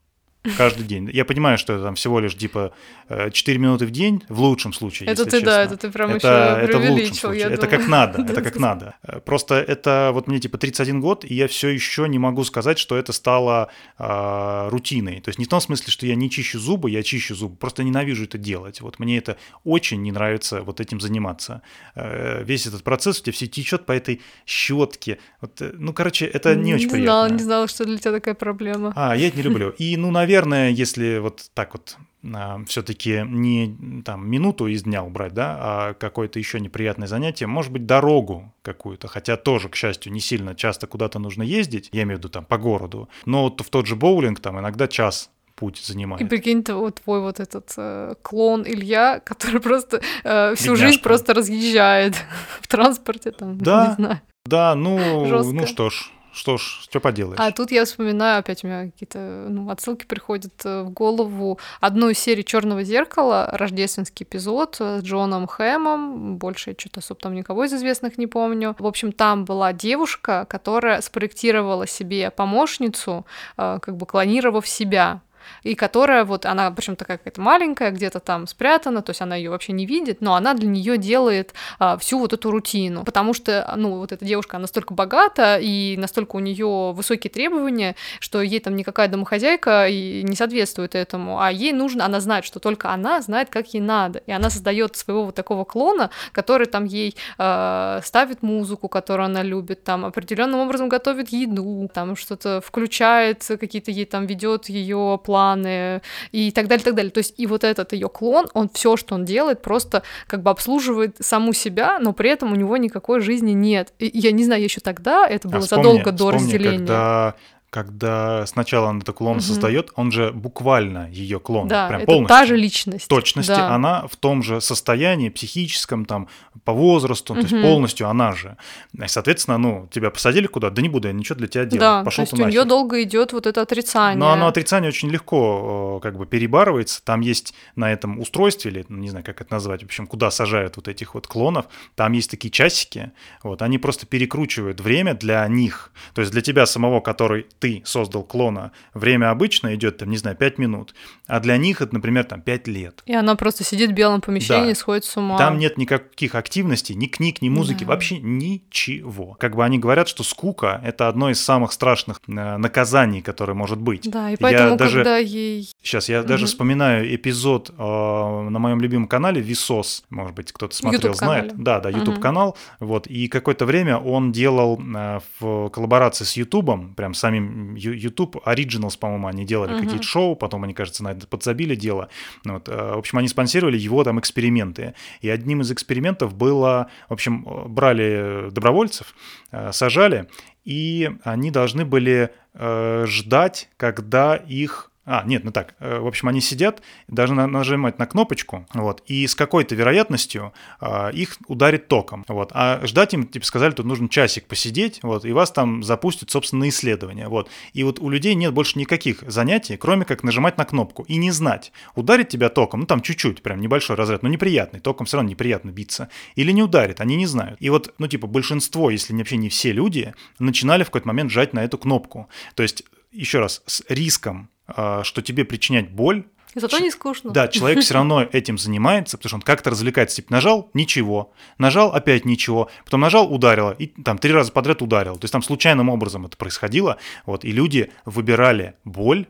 каждый день. Я понимаю, что это там всего лишь типа 4 э, минуты в день, в лучшем случае. Это ты, честно. да, это ты прям это, еще это в лучшем случае. Это как надо, это как надо. Просто это вот мне типа 31 год, и я все еще не могу сказать, что это стало э, рутиной. То есть не в том смысле, что я не чищу зубы, я чищу зубы, просто ненавижу это делать. Вот мне это очень не нравится вот этим заниматься. Э, весь этот процесс у тебя все течет по этой щетке. Вот, э, ну, короче, это не, не очень знала, приятно. Не знала, не знала, что для тебя такая проблема. А, я это не люблю. И, ну, наверное, наверное, если вот так вот а, все-таки не там минуту из дня убрать, да, а какое-то еще неприятное занятие, может быть, дорогу какую-то, хотя тоже, к счастью, не сильно часто куда-то нужно ездить, я имею в виду там по городу, но вот в тот же боулинг там иногда час путь занимает. И прикинь, вот твой вот этот э, клон Илья, который просто э, всю Бедняжка. жизнь просто разъезжает в транспорте там, да, не знаю. Да, ну, Жестко. ну что ж, что ж, что поделаешь. А тут я вспоминаю, опять у меня какие-то ну, отсылки приходят э, в голову. Одну из серий Черного зеркала, рождественский эпизод с Джоном Хэмом. Больше что-то особо там никого из известных не помню. В общем, там была девушка, которая спроектировала себе помощницу, э, как бы клонировав себя и которая вот, она причем такая какая-то маленькая, где-то там спрятана, то есть она ее вообще не видит, но она для нее делает а, всю вот эту рутину, потому что, ну, вот эта девушка, настолько богата, и настолько у нее высокие требования, что ей там никакая домохозяйка и не соответствует этому, а ей нужно, она знает, что только она знает, как ей надо, и она создает своего вот такого клона, который там ей э, ставит музыку, которую она любит, там определенным образом готовит еду, там что-то включает, какие-то ей там ведет ее план планы и так далее, так далее. То есть и вот этот ее клон, он все, что он делает, просто как бы обслуживает саму себя, но при этом у него никакой жизни нет. И я не знаю, еще тогда это было а вспомни, задолго до вспомни, разделения. Когда когда сначала он этот клон угу. создает, он же буквально ее клон, да, прям это полностью. та же личность. Точности да. она в том же состоянии психическом, там, по возрасту, угу. то есть полностью она же. И, соответственно, ну, тебя посадили куда? Да не буду я ничего для тебя делать. Да, Пошел то есть у нее долго идет вот это отрицание. Но оно отрицание очень легко как бы перебарывается. Там есть на этом устройстве, или не знаю, как это назвать, в общем, куда сажают вот этих вот клонов, там есть такие часики, вот, они просто перекручивают время для них. То есть для тебя самого, который ты создал клон, клона время обычно идет, там, не знаю, 5 минут, а для них это, например, там 5 лет. И она просто сидит в белом помещении, да. сходит с ума. Там нет никаких активностей, ни книг, ни музыки, да. вообще ничего. Как бы они говорят, что скука — это одно из самых страшных э, наказаний, которое может быть. Да, и поэтому, я даже... когда ей... Сейчас, я угу. даже вспоминаю эпизод э, на моем любимом канале «Висос», может быть, кто-то смотрел, знает. Да, да, YouTube-канал. Угу. Вот, и какое-то время он делал э, в коллаборации с YouTube, прям самим YouTube, Originals, по-моему, они делали uh-huh. какие-то шоу, потом они, кажется, на это подзабили дело. Вот. Э, в общем, они спонсировали его там эксперименты. И одним из экспериментов было, в общем, брали добровольцев, э, сажали, и они должны были э, ждать, когда их а, нет, ну так. Э, в общем, они сидят, должны нажимать на кнопочку, вот, и с какой-то вероятностью а, их ударит током, вот. А ждать им, типа, сказали, тут нужно часик посидеть, вот, и вас там запустят, собственно, на исследование, вот. И вот у людей нет больше никаких занятий, кроме как нажимать на кнопку и не знать, ударит тебя током, ну, там чуть-чуть, прям небольшой разряд, но неприятный, током все равно неприятно биться, или не ударит, они не знают. И вот, ну, типа, большинство, если вообще не все люди, начинали в какой-то момент жать на эту кнопку. То есть, еще раз, с риском что тебе причинять боль. Зато не скучно. Да, человек все равно этим занимается, потому что он как-то развлекается. Типа нажал, ничего. Нажал, опять ничего. Потом нажал, ударило. И там три раза подряд ударил. То есть там случайным образом это происходило. Вот, и люди выбирали боль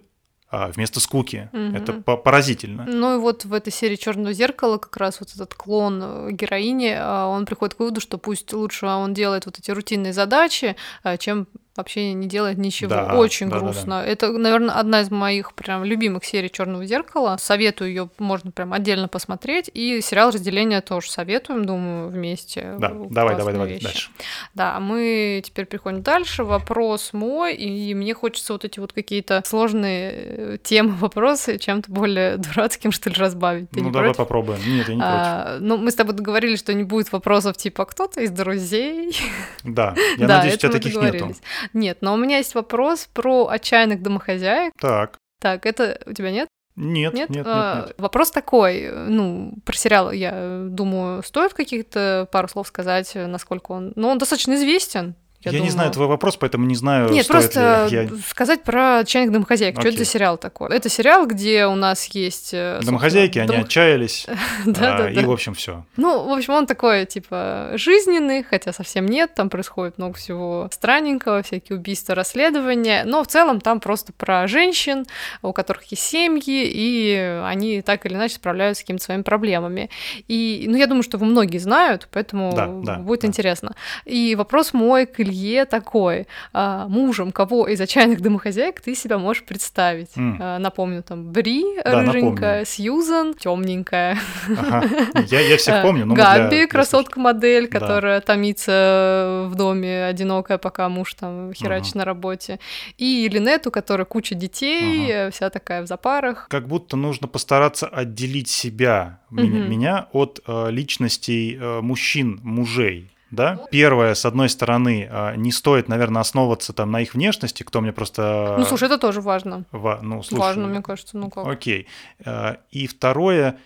а, вместо скуки. Угу. Это поразительно. Ну и вот в этой серии Черного зеркала как раз вот этот клон э, героини, а, он приходит к выводу, что пусть лучше он делает вот эти рутинные задачи, чем вообще не делает ничего. Да, Очень да, да, грустно. Это, наверное, одна из моих прям любимых серий Черного зеркала. Советую ее, можно прям отдельно посмотреть. И сериал разделения тоже советуем, думаю, вместе. Да, Классные давай, давай, давай вещи. дальше. Да, мы теперь приходим дальше. Вопрос мой, и мне хочется вот эти вот какие-то сложные э, темы, вопросы чем-то более дурацким, что ли, разбавить. Ты ну, давай против? попробуем. Нет, я не против. А, ну, мы с тобой договорились, что не будет вопросов типа «кто-то из друзей?» Да, я Да, надеюсь, у тебя таких нету. Нет, но у меня есть вопрос про отчаянных домохозяек. Так, Так, это у тебя нет? нет, нет, нет, А, нет. Вопрос такой, ну, про сериал, я думаю, стоит каких-то пару слов сказать, насколько он... Ну, он достаточно известен. Я, Я, не знаю твой вопрос, поэтому не знаю, Нет, просто ли я... сказать про «Отчаянных домохозяек». Что это за сериал такой? Это сериал, где у нас есть... э, Домохозяйки, они дом- отчаялись, Да, а, да, и, да. в общем, все. Ну, в общем, он такой, типа, жизненный, хотя совсем нет, там происходит много всего странненького, всякие убийства, расследования, но в целом там просто про женщин, у которых есть семьи, и они так или иначе справляются с какими-то своими проблемами. И, ну, я думаю, что вы многие знают, поэтому Да, да, будет да. интересно. И вопрос мой к Илье такой. А, мужем кого из отчаянных домохозяек ты себя можешь представить? А, напомню, там, Бри, Да, рыженькая, напомню. Сьюзан, темненькая. Ага. Я, я всех Э, помню, но Габи, для красотка-модель, Да. которая томится в доме одинокая, пока муж там херачит Ага. на работе. И Линет, у которой куча детей, э, вся такая в запарах. как будто нужно постараться отделить себя, Мгм. меня от э, личностей э, мужчин, мужей. Да? Первое, с одной стороны, э, не стоит, наверное, основываться там на их внешности, кто мне просто... Ну, слушай, это тоже важно. ва- ну, слушай, Важно, мне кажется, ну как. Окей. Э, И второе,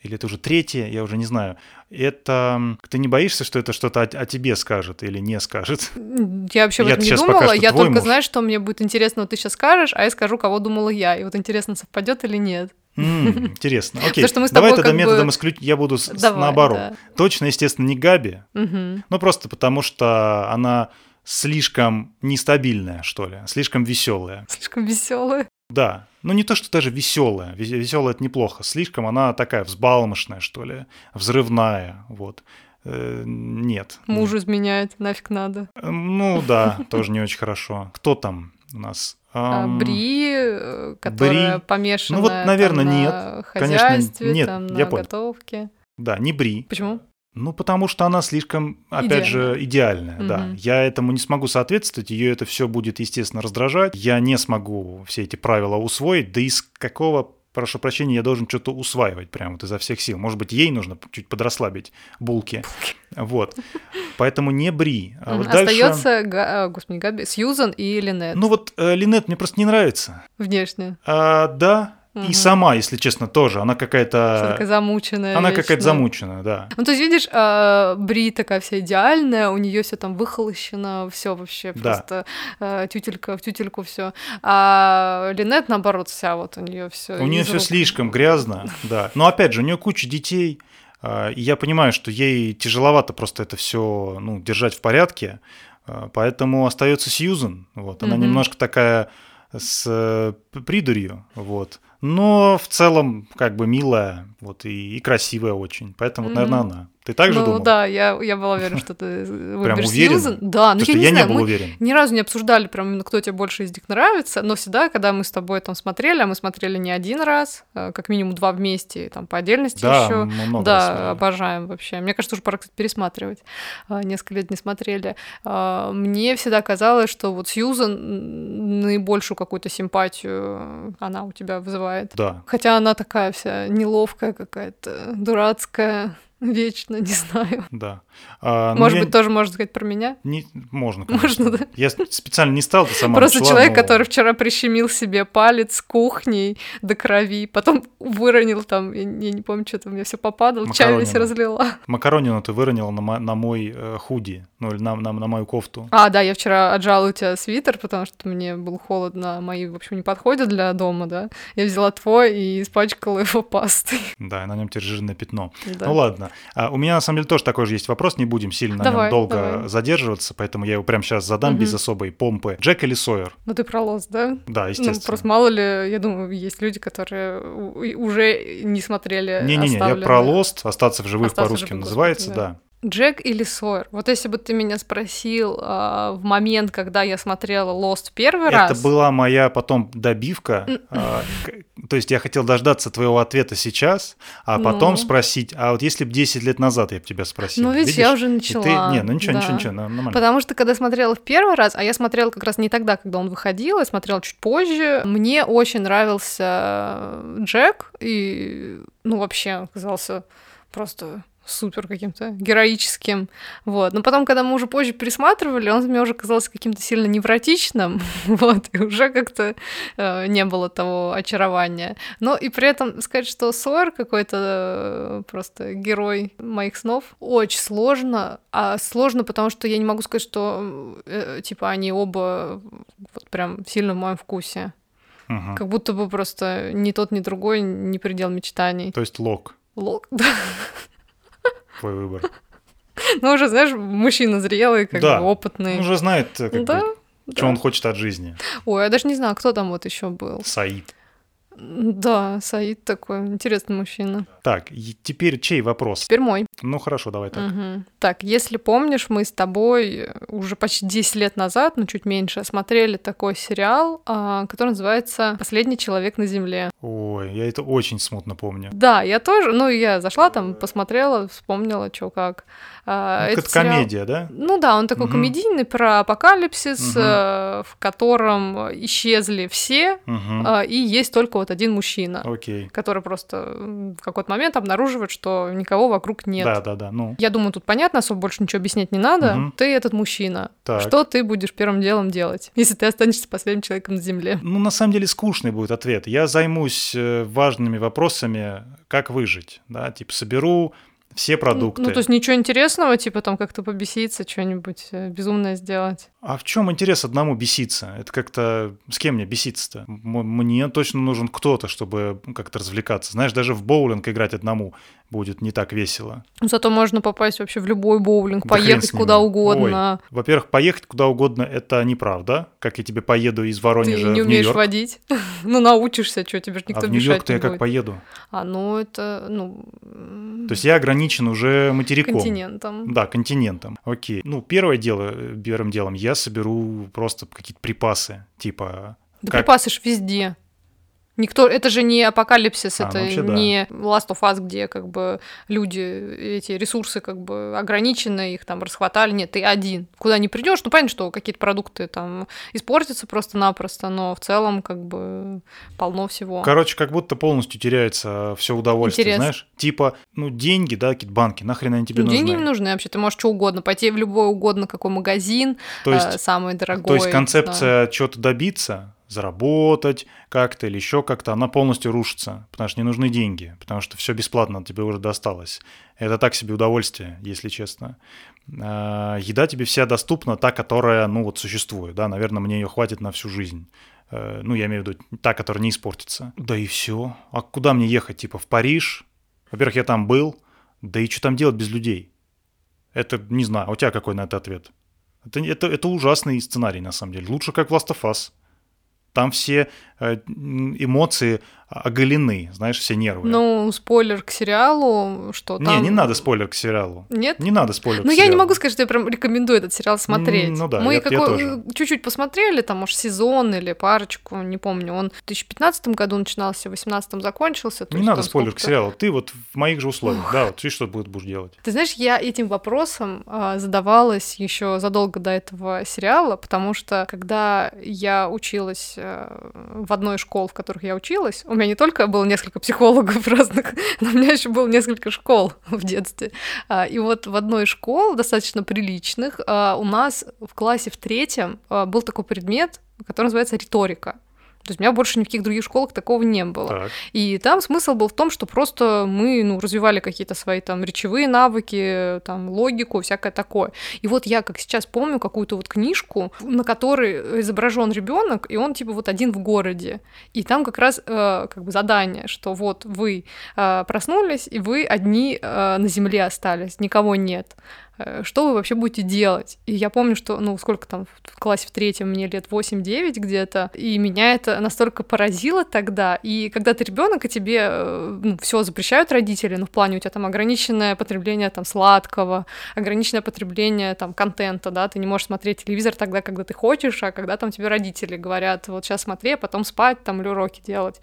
или это уже третье, я уже не знаю, это ты не боишься, что это что-то о, о тебе скажет или не скажет? Я вообще об этом не думала, я только муж. знаю, что мне будет интересно, вот ты сейчас скажешь, а я скажу, кого думала я. И вот интересно, совпадет или нет. Интересно. Окей. Потому Давай тогда как бы- методом исключения я буду с- с- Давай, наоборот. да. Точно, естественно, не Габи, Мгм. ну просто потому что она слишком нестабильная, что ли, слишком веселая. Слишком веселая. Да, ну не то, что даже веселая. Веселая это неплохо. Слишком она такая взбалмошная, что ли, взрывная. Вот. Э, Нет. Мужу изменяет, нафиг надо. Ну да, тоже не очень хорошо. Кто там у нас? А, Ам, Бри, э, которая Бри. помешана Ну вот, наверное, там, нет. на Конечно, хозяйстве, нет, там, я на понял. готовке. Да, не Бри. Почему? Ну, потому что она слишком, опять же, идеальная, да. Мгм. Я этому не смогу соответствовать, ее это все будет, естественно, раздражать. Я не смогу все эти правила усвоить, да из какого, прошу прощения, я должен что-то усваивать прямо вот изо всех сил. Может быть, ей нужно чуть подрасслабить булки. Вот. Поэтому не Бри. А вот дальше... Остается, Га- а, господи, Габи, Сьюзан и Линет. Ну вот э, Линет мне просто не нравится. Внешне. А, да, Мгм. и сама, если честно, тоже. Она какая-то... такая замученная. Она вечно. какая-то замученная, да. Ну, то есть, видишь, а, Бри такая вся идеальная, у нее все там выхолощено, все вообще Да. просто а, тютелька в тютельку все. А Линет, наоборот, вся вот у нее все. У нее все слишком грязно, да. Но опять же, у нее куча детей, а, и я понимаю, что ей тяжеловато просто это все ну, держать в порядке, а, поэтому остается Сьюзен. Вот. Она Мгм. немножко такая с э, придурью, вот. Но в целом как бы милая, вот, и, и красивая очень. Поэтому, вот, наверное, она. Ты так же ну, думал? да, я, я была уверена, что ты выберешь уверена? Сьюзан. Да, ну Потому что я не я знаю, не был мы уверен. ни разу не обсуждали прям именно, кто тебе больше из них нравится, но всегда, когда мы с тобой там смотрели, а мы смотрели не один раз, а как минимум два вместе, там по отдельности Да, еще. много раз Да, смотрели. обожаем вообще. Мне кажется, уже пора кстати, пересматривать. А, Несколько лет не смотрели. А, Мне всегда казалось, что вот Сьюзан м, наибольшую какую-то симпатию она у тебя вызывает. Да. Хотя она такая вся неловкая какая-то, дурацкая, вечно, не знаю. Да. А, ну, Может я быть, тоже можно сказать про меня? не- можно, Можно, конечно. да? Я специально не стал, ты сама Просто начала, человек, но- который вчера прищемил себе палец кухней до крови, потом выронил там, я, не- я не помню, что-то у меня все попадало, чай весь разлила. Макаронину ты выронила на, мо- на мой э, худи, ну или на, на, на мою кофту. А, да, я вчера отжала у тебя свитер, потому что мне было холодно, мои, в общем, не подходят для дома, да. Я взяла твой и испачкала его пастой. Да, и на нем теперь жирное пятно. Да. Ну ладно. А, у меня на самом деле тоже такой же есть вопрос, не будем сильно на Давай, нем долго давай. задерживаться, поэтому я его прямо сейчас задам Мгм. без особой помпы. Джек или Сойер? Ну ты про лос, да? Да, Ну, естественно. просто мало ли, я думаю, есть люди, которые уже не смотрели Не-не-не, я про Lost, остаться в живых по-русски называется, господи, да. Джек или Сойер? Вот если бы ты меня спросил э, в момент, когда я смотрела Lost первый Это раз... Это была моя потом добивка. э, то есть я хотел дождаться твоего ответа сейчас, а потом Ну. спросить, а вот если бы 10 лет назад я бы тебя спросил? Ну, видишь, я уже И начала. ты- Не, ну ничего, да. ничего, ничего, нормально. Потому что когда смотрела в первый раз, а я смотрела как раз не тогда, когда он выходил, я смотрела чуть позже, мне очень нравился Джек, и, ну, вообще оказался просто супер каким-то героическим, вот. Но потом, когда мы уже позже пересматривали, он мне уже казался каким-то сильно невротичным, вот, и уже как-то э, не было того очарования. Но и при этом сказать, что Сойер какой-то э, просто герой моих снов, очень сложно. А сложно, потому что я не могу сказать, что э, типа они оба вот прям сильно в моем вкусе. Мгм. Как будто бы просто ни тот, ни другой не предел мечтаний. То есть лог, Лок, да. Твой выбор. Ну, уже, знаешь, мужчина зрелый, как Да. бы опытный. Уже знает, э, как да, бы, да. что он хочет от жизни. Ой, я даже не знаю, кто там вот еще был. Саид. Да, Саид такой интересный мужчина. Так, и теперь чей вопрос? Теперь мой. Ну хорошо, давай так. Мгм. Так, если помнишь, мы с тобой уже почти 10 лет назад, ну чуть меньше, смотрели такой сериал, а, который называется «Последний человек на Земле». Ой, я это очень смутно помню. Да, я тоже, ну я зашла там, посмотрела, вспомнила, что как. А, Ну, это сериал- комедия, да? Ну да, он такой Мгм. комедийный про апокалипсис, э, в котором исчезли все, а, и есть только вот один мужчина, Окей. который просто в какой-то момент обнаруживает, что никого вокруг нет. Да, да, да. Ну, Я думаю, тут понятно, особо больше ничего объяснять не надо. Мгм. Ты этот мужчина. так. Что ты будешь первым делом делать, если ты останешься последним человеком на Земле? Ну, на самом деле, скучный будет ответ. Я займусь э, важными вопросами, как выжить, да, типа соберу все продукты. Ну, то есть ничего интересного, типа там как-то побеситься, что-нибудь э, безумное сделать. А в чем интерес одному беситься? Это как-то... С кем мне беситься-то? Мне точно нужен кто-то, чтобы ну, как-то развлекаться. Знаешь, даже в боулинг играть одному будет не так весело. Ну, Зато можно попасть вообще в любой боулинг, Да поехать куда угодно. Ой, во-первых, поехать куда угодно — это неправда. Как я тебе поеду из Ты Воронежа не в умеешь Нью-Йорк. водить. ну, научишься, что тебе же А никто в мешать Нью-Йорк-то я как будет. поеду? А, ну, это, ну, То есть я ограничен уже материком. континентом. Да, континентом. Окей. Ну, первое дело, первым делом я соберу просто какие-то припасы, типа... Да как- припасы ж везде. Никто, это же не апокалипсис, А, ну это вообще да. не Last of Us, где как бы люди, эти ресурсы как бы ограничены, их там расхватали. Нет, ты один. Куда не придешь, ну понятно, что какие-то продукты там испортятся просто-напросто, но в целом как бы полно всего. Короче, как будто полностью теряется все удовольствие, Интерес. знаешь? Типа, ну, деньги, да, какие-то банки, нахрен они тебе Ну, нужны? деньги не нужны вообще, ты можешь что угодно, пойти в любой угодно какой магазин, То есть, э, самый дорогой. то есть да. концепция чего-то добиться, заработать как-то или еще как-то, она полностью рушится, потому что не нужны деньги, потому что все бесплатно тебе уже досталось. Это так себе удовольствие, если честно. А, Еда тебе вся доступна, та, которая, ну, вот существует, да, наверное, мне ее хватит на всю жизнь. Э, Ну, я имею в виду та, которая не испортится. Да и все. А куда мне ехать? Типа в Париж? Во-первых, я там был. Да и что там делать без людей? Это, не знаю, а у тебя какой на это ответ? Это, это, это ужасный сценарий, на самом деле. Лучше как Last of Us. Там все эмоции оголены, знаешь, все нервы. Ну, спойлер к сериалу, что не, там... не надо спойлер к сериалу. Нет? Не надо спойлер Ну, к я не могу сказать, что я прям рекомендую этот сериал смотреть. Ну да, Мы я- я какой- тоже. чуть-чуть посмотрели, там, может, сезон или парочку, не помню. Он в 2015 году начинался, в 2018 закончился. Не есть надо спойлер к сколько-то- сериалу. Ты вот в моих же условиях, да, вот ты что будешь делать? Ты знаешь, я этим вопросом а, задавалась еще задолго до этого сериала, потому что когда я училась а, в одной из школ, в которых я училась, у меня не только было несколько психологов разных, но у меня еще было несколько школ в детстве. А, И вот в одной из школ, достаточно приличных, а, у нас в классе в третьем а, был такой предмет, который называется риторика. То есть у меня больше ни в каких других школах такого не было. Так. И там смысл был в том, что просто мы ну, развивали какие-то свои там речевые навыки, там логику, всякое такое. И вот я как сейчас помню какую-то вот книжку, на которой изображен ребенок, и он типа вот один в городе. И там как раз э, как бы задание, что вот вы э, проснулись, и вы одни э, на земле остались, никого нет. Э, что вы вообще будете делать? И я помню, что, ну, сколько там, в классе в третьем мне лет 8-9 где-то, и меня это настолько поразило тогда, и когда ты ребенок, и тебе, э, ну, все запрещают родители, ну, в плане у тебя там ограниченное потребление там сладкого, ограниченное потребление там контента, да, ты не можешь смотреть телевизор тогда, когда ты хочешь, а когда там тебе родители говорят, вот сейчас смотри, а потом спать там или уроки делать.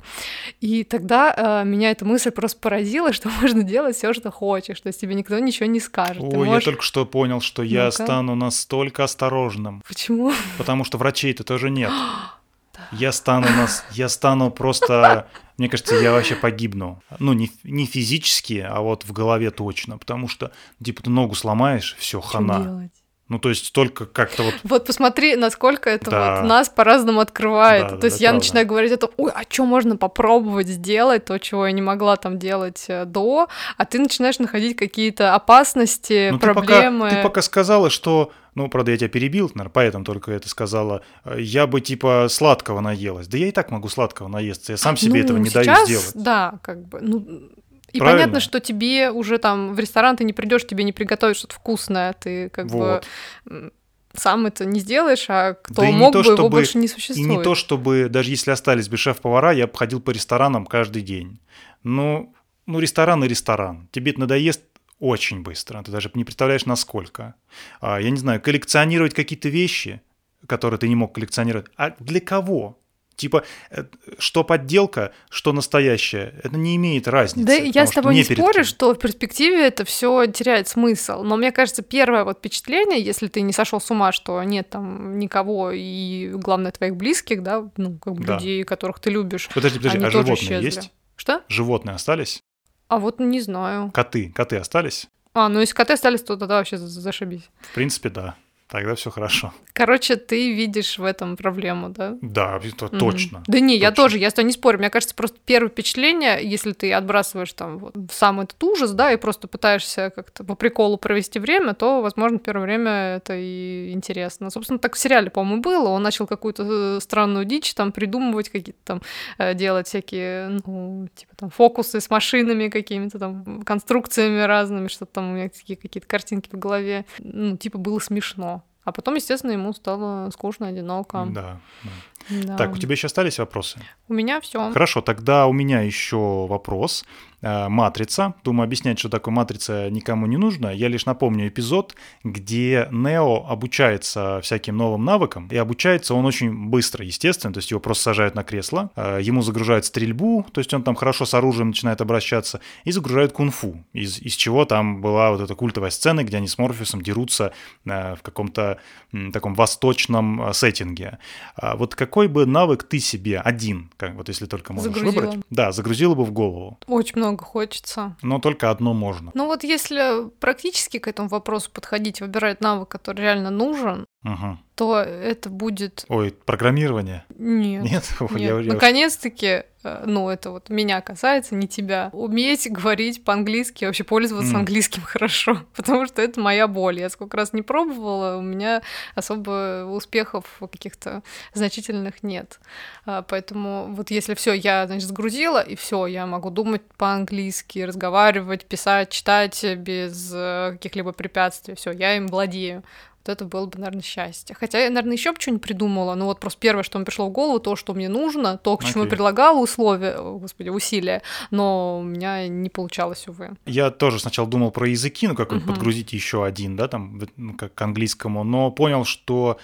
И тогда э, меня эта мысль просто поразила, что можно делать все, что хочешь, то есть тебе никто ничего не скажет. Ой, можешь... только что понял, что я ну стану настолько осторожным. Почему? Потому что врачей-то тоже нет. Я стану нас, я стану просто, мне кажется, я вообще погибну. Ну, не, не физически, а вот в голове точно. Потому что, типа, ты ногу сломаешь, все, хана. Делать? Ну, то есть только как-то вот... Вот посмотри, насколько это да. вот нас по-разному открывает. Да, то да, есть я правда. начинаю говорить о том, ой, а что можно попробовать сделать, то, чего я не могла там делать э, до, а ты начинаешь находить какие-то опасности, ну, проблемы. Ты пока, ты пока сказала, что ну, правда, я тебя перебил, наверное, поэтому только это сказала. Я бы, типа, сладкого наелась. Да я и так могу сладкого наесться, я сам себе ну, этого не сейчас, даю сделать. Да, как бы, ну, и Правильно? понятно, что тебе уже там в ресторан ты не придешь, тебе не приготовят что-то вкусное, ты как вот. бы сам это не сделаешь, а кто да мог то, бы, чтобы, его больше не существует. И не то, чтобы, даже если остались бы шеф-повара, я бы ходил по ресторанам каждый день. Ну, ну ресторан и ресторан. Тебе это надоест очень быстро, ты даже не представляешь, насколько. А, я не знаю, коллекционировать какие-то вещи, которые ты не мог коллекционировать. А для кого? Типа, э, что подделка, что настоящее, это не имеет разницы. Да, я с тобой не спорю, что в перспективе это все теряет смысл. Но мне кажется, первое вот впечатление, если ты не сошел с ума, что нет там никого и главное твоих близких, да, ну как бы да. людей, которых ты любишь. Подожди, подожди, а животные исчезли. есть? Что? Животные остались? А вот не знаю. Коты, коты остались? А, ну если коты остались, то тогда вообще зашибись. В принципе, да. Тогда все хорошо. Короче, ты видишь в этом проблему, да? Да, это угу. точно. Да не, точно. я тоже, я с тобой не спорю. Мне кажется, просто первое впечатление, если ты отбрасываешь там вот сам этот ужас, да, и просто пытаешься как-то по приколу провести время, то, возможно, первое время это и интересно. Собственно, так в сериале, по-моему, было. Он начал какую-то э, странную дичь там придумывать, какие-то там э, делать всякие, ну, типа там фокусы с машинами какими-то там, конструкциями разными, что-то там у меня такие какие-то картинки в голове. Ну, типа было смешно. А потом, естественно, ему стало скучно, одиноко. Да. да. Да. Так, у тебя еще остались вопросы? У меня все. Хорошо, тогда у меня еще вопрос. Э, матрица. Думаю, объяснять, что такое матрица, никому не нужно. Я лишь напомню эпизод, где Нео обучается всяким новым навыкам. И обучается он очень быстро, естественно. То есть его просто сажают на кресло, э, ему загружают стрельбу, то есть он там хорошо с оружием начинает обращаться, и загружают кунг-фу, из, из чего там была вот эта культовая сцена, где они с Морфеусом дерутся э, в каком-то таком восточном сеттинге. А вот какой бы навык ты себе один, как вот если только можешь загрузила. выбрать, да, загрузила бы в голову? Очень много хочется. Но только одно можно. Ну вот если практически к этому вопросу подходить, выбирать навык, который реально нужен, угу. то это будет... Ой, программирование? Нет. Нет? Нет. Наконец-таки, э, ну это вот меня касается, не тебя. Уметь говорить по-английски, вообще пользоваться mm. английским хорошо, потому что это моя боль. Я сколько раз не пробовала, у меня особо успехов каких-то значительных нет. А, поэтому вот если все, я, значит, сгрузила, и все, я могу думать по-английски, разговаривать, писать, читать без э, каких-либо препятствий, все, я им владею. Вот это было бы, наверное, счастье. Хотя я, наверное, еще бы что-нибудь придумала. Но вот просто первое, что мне пришло в голову, то, что мне нужно, то, к чему я предлагала условия, господи, усилия. Но у меня не получалось, увы. Я тоже сначала думал про языки, ну как угу. подгрузить еще один, да, там, ну, как к английскому, но понял, что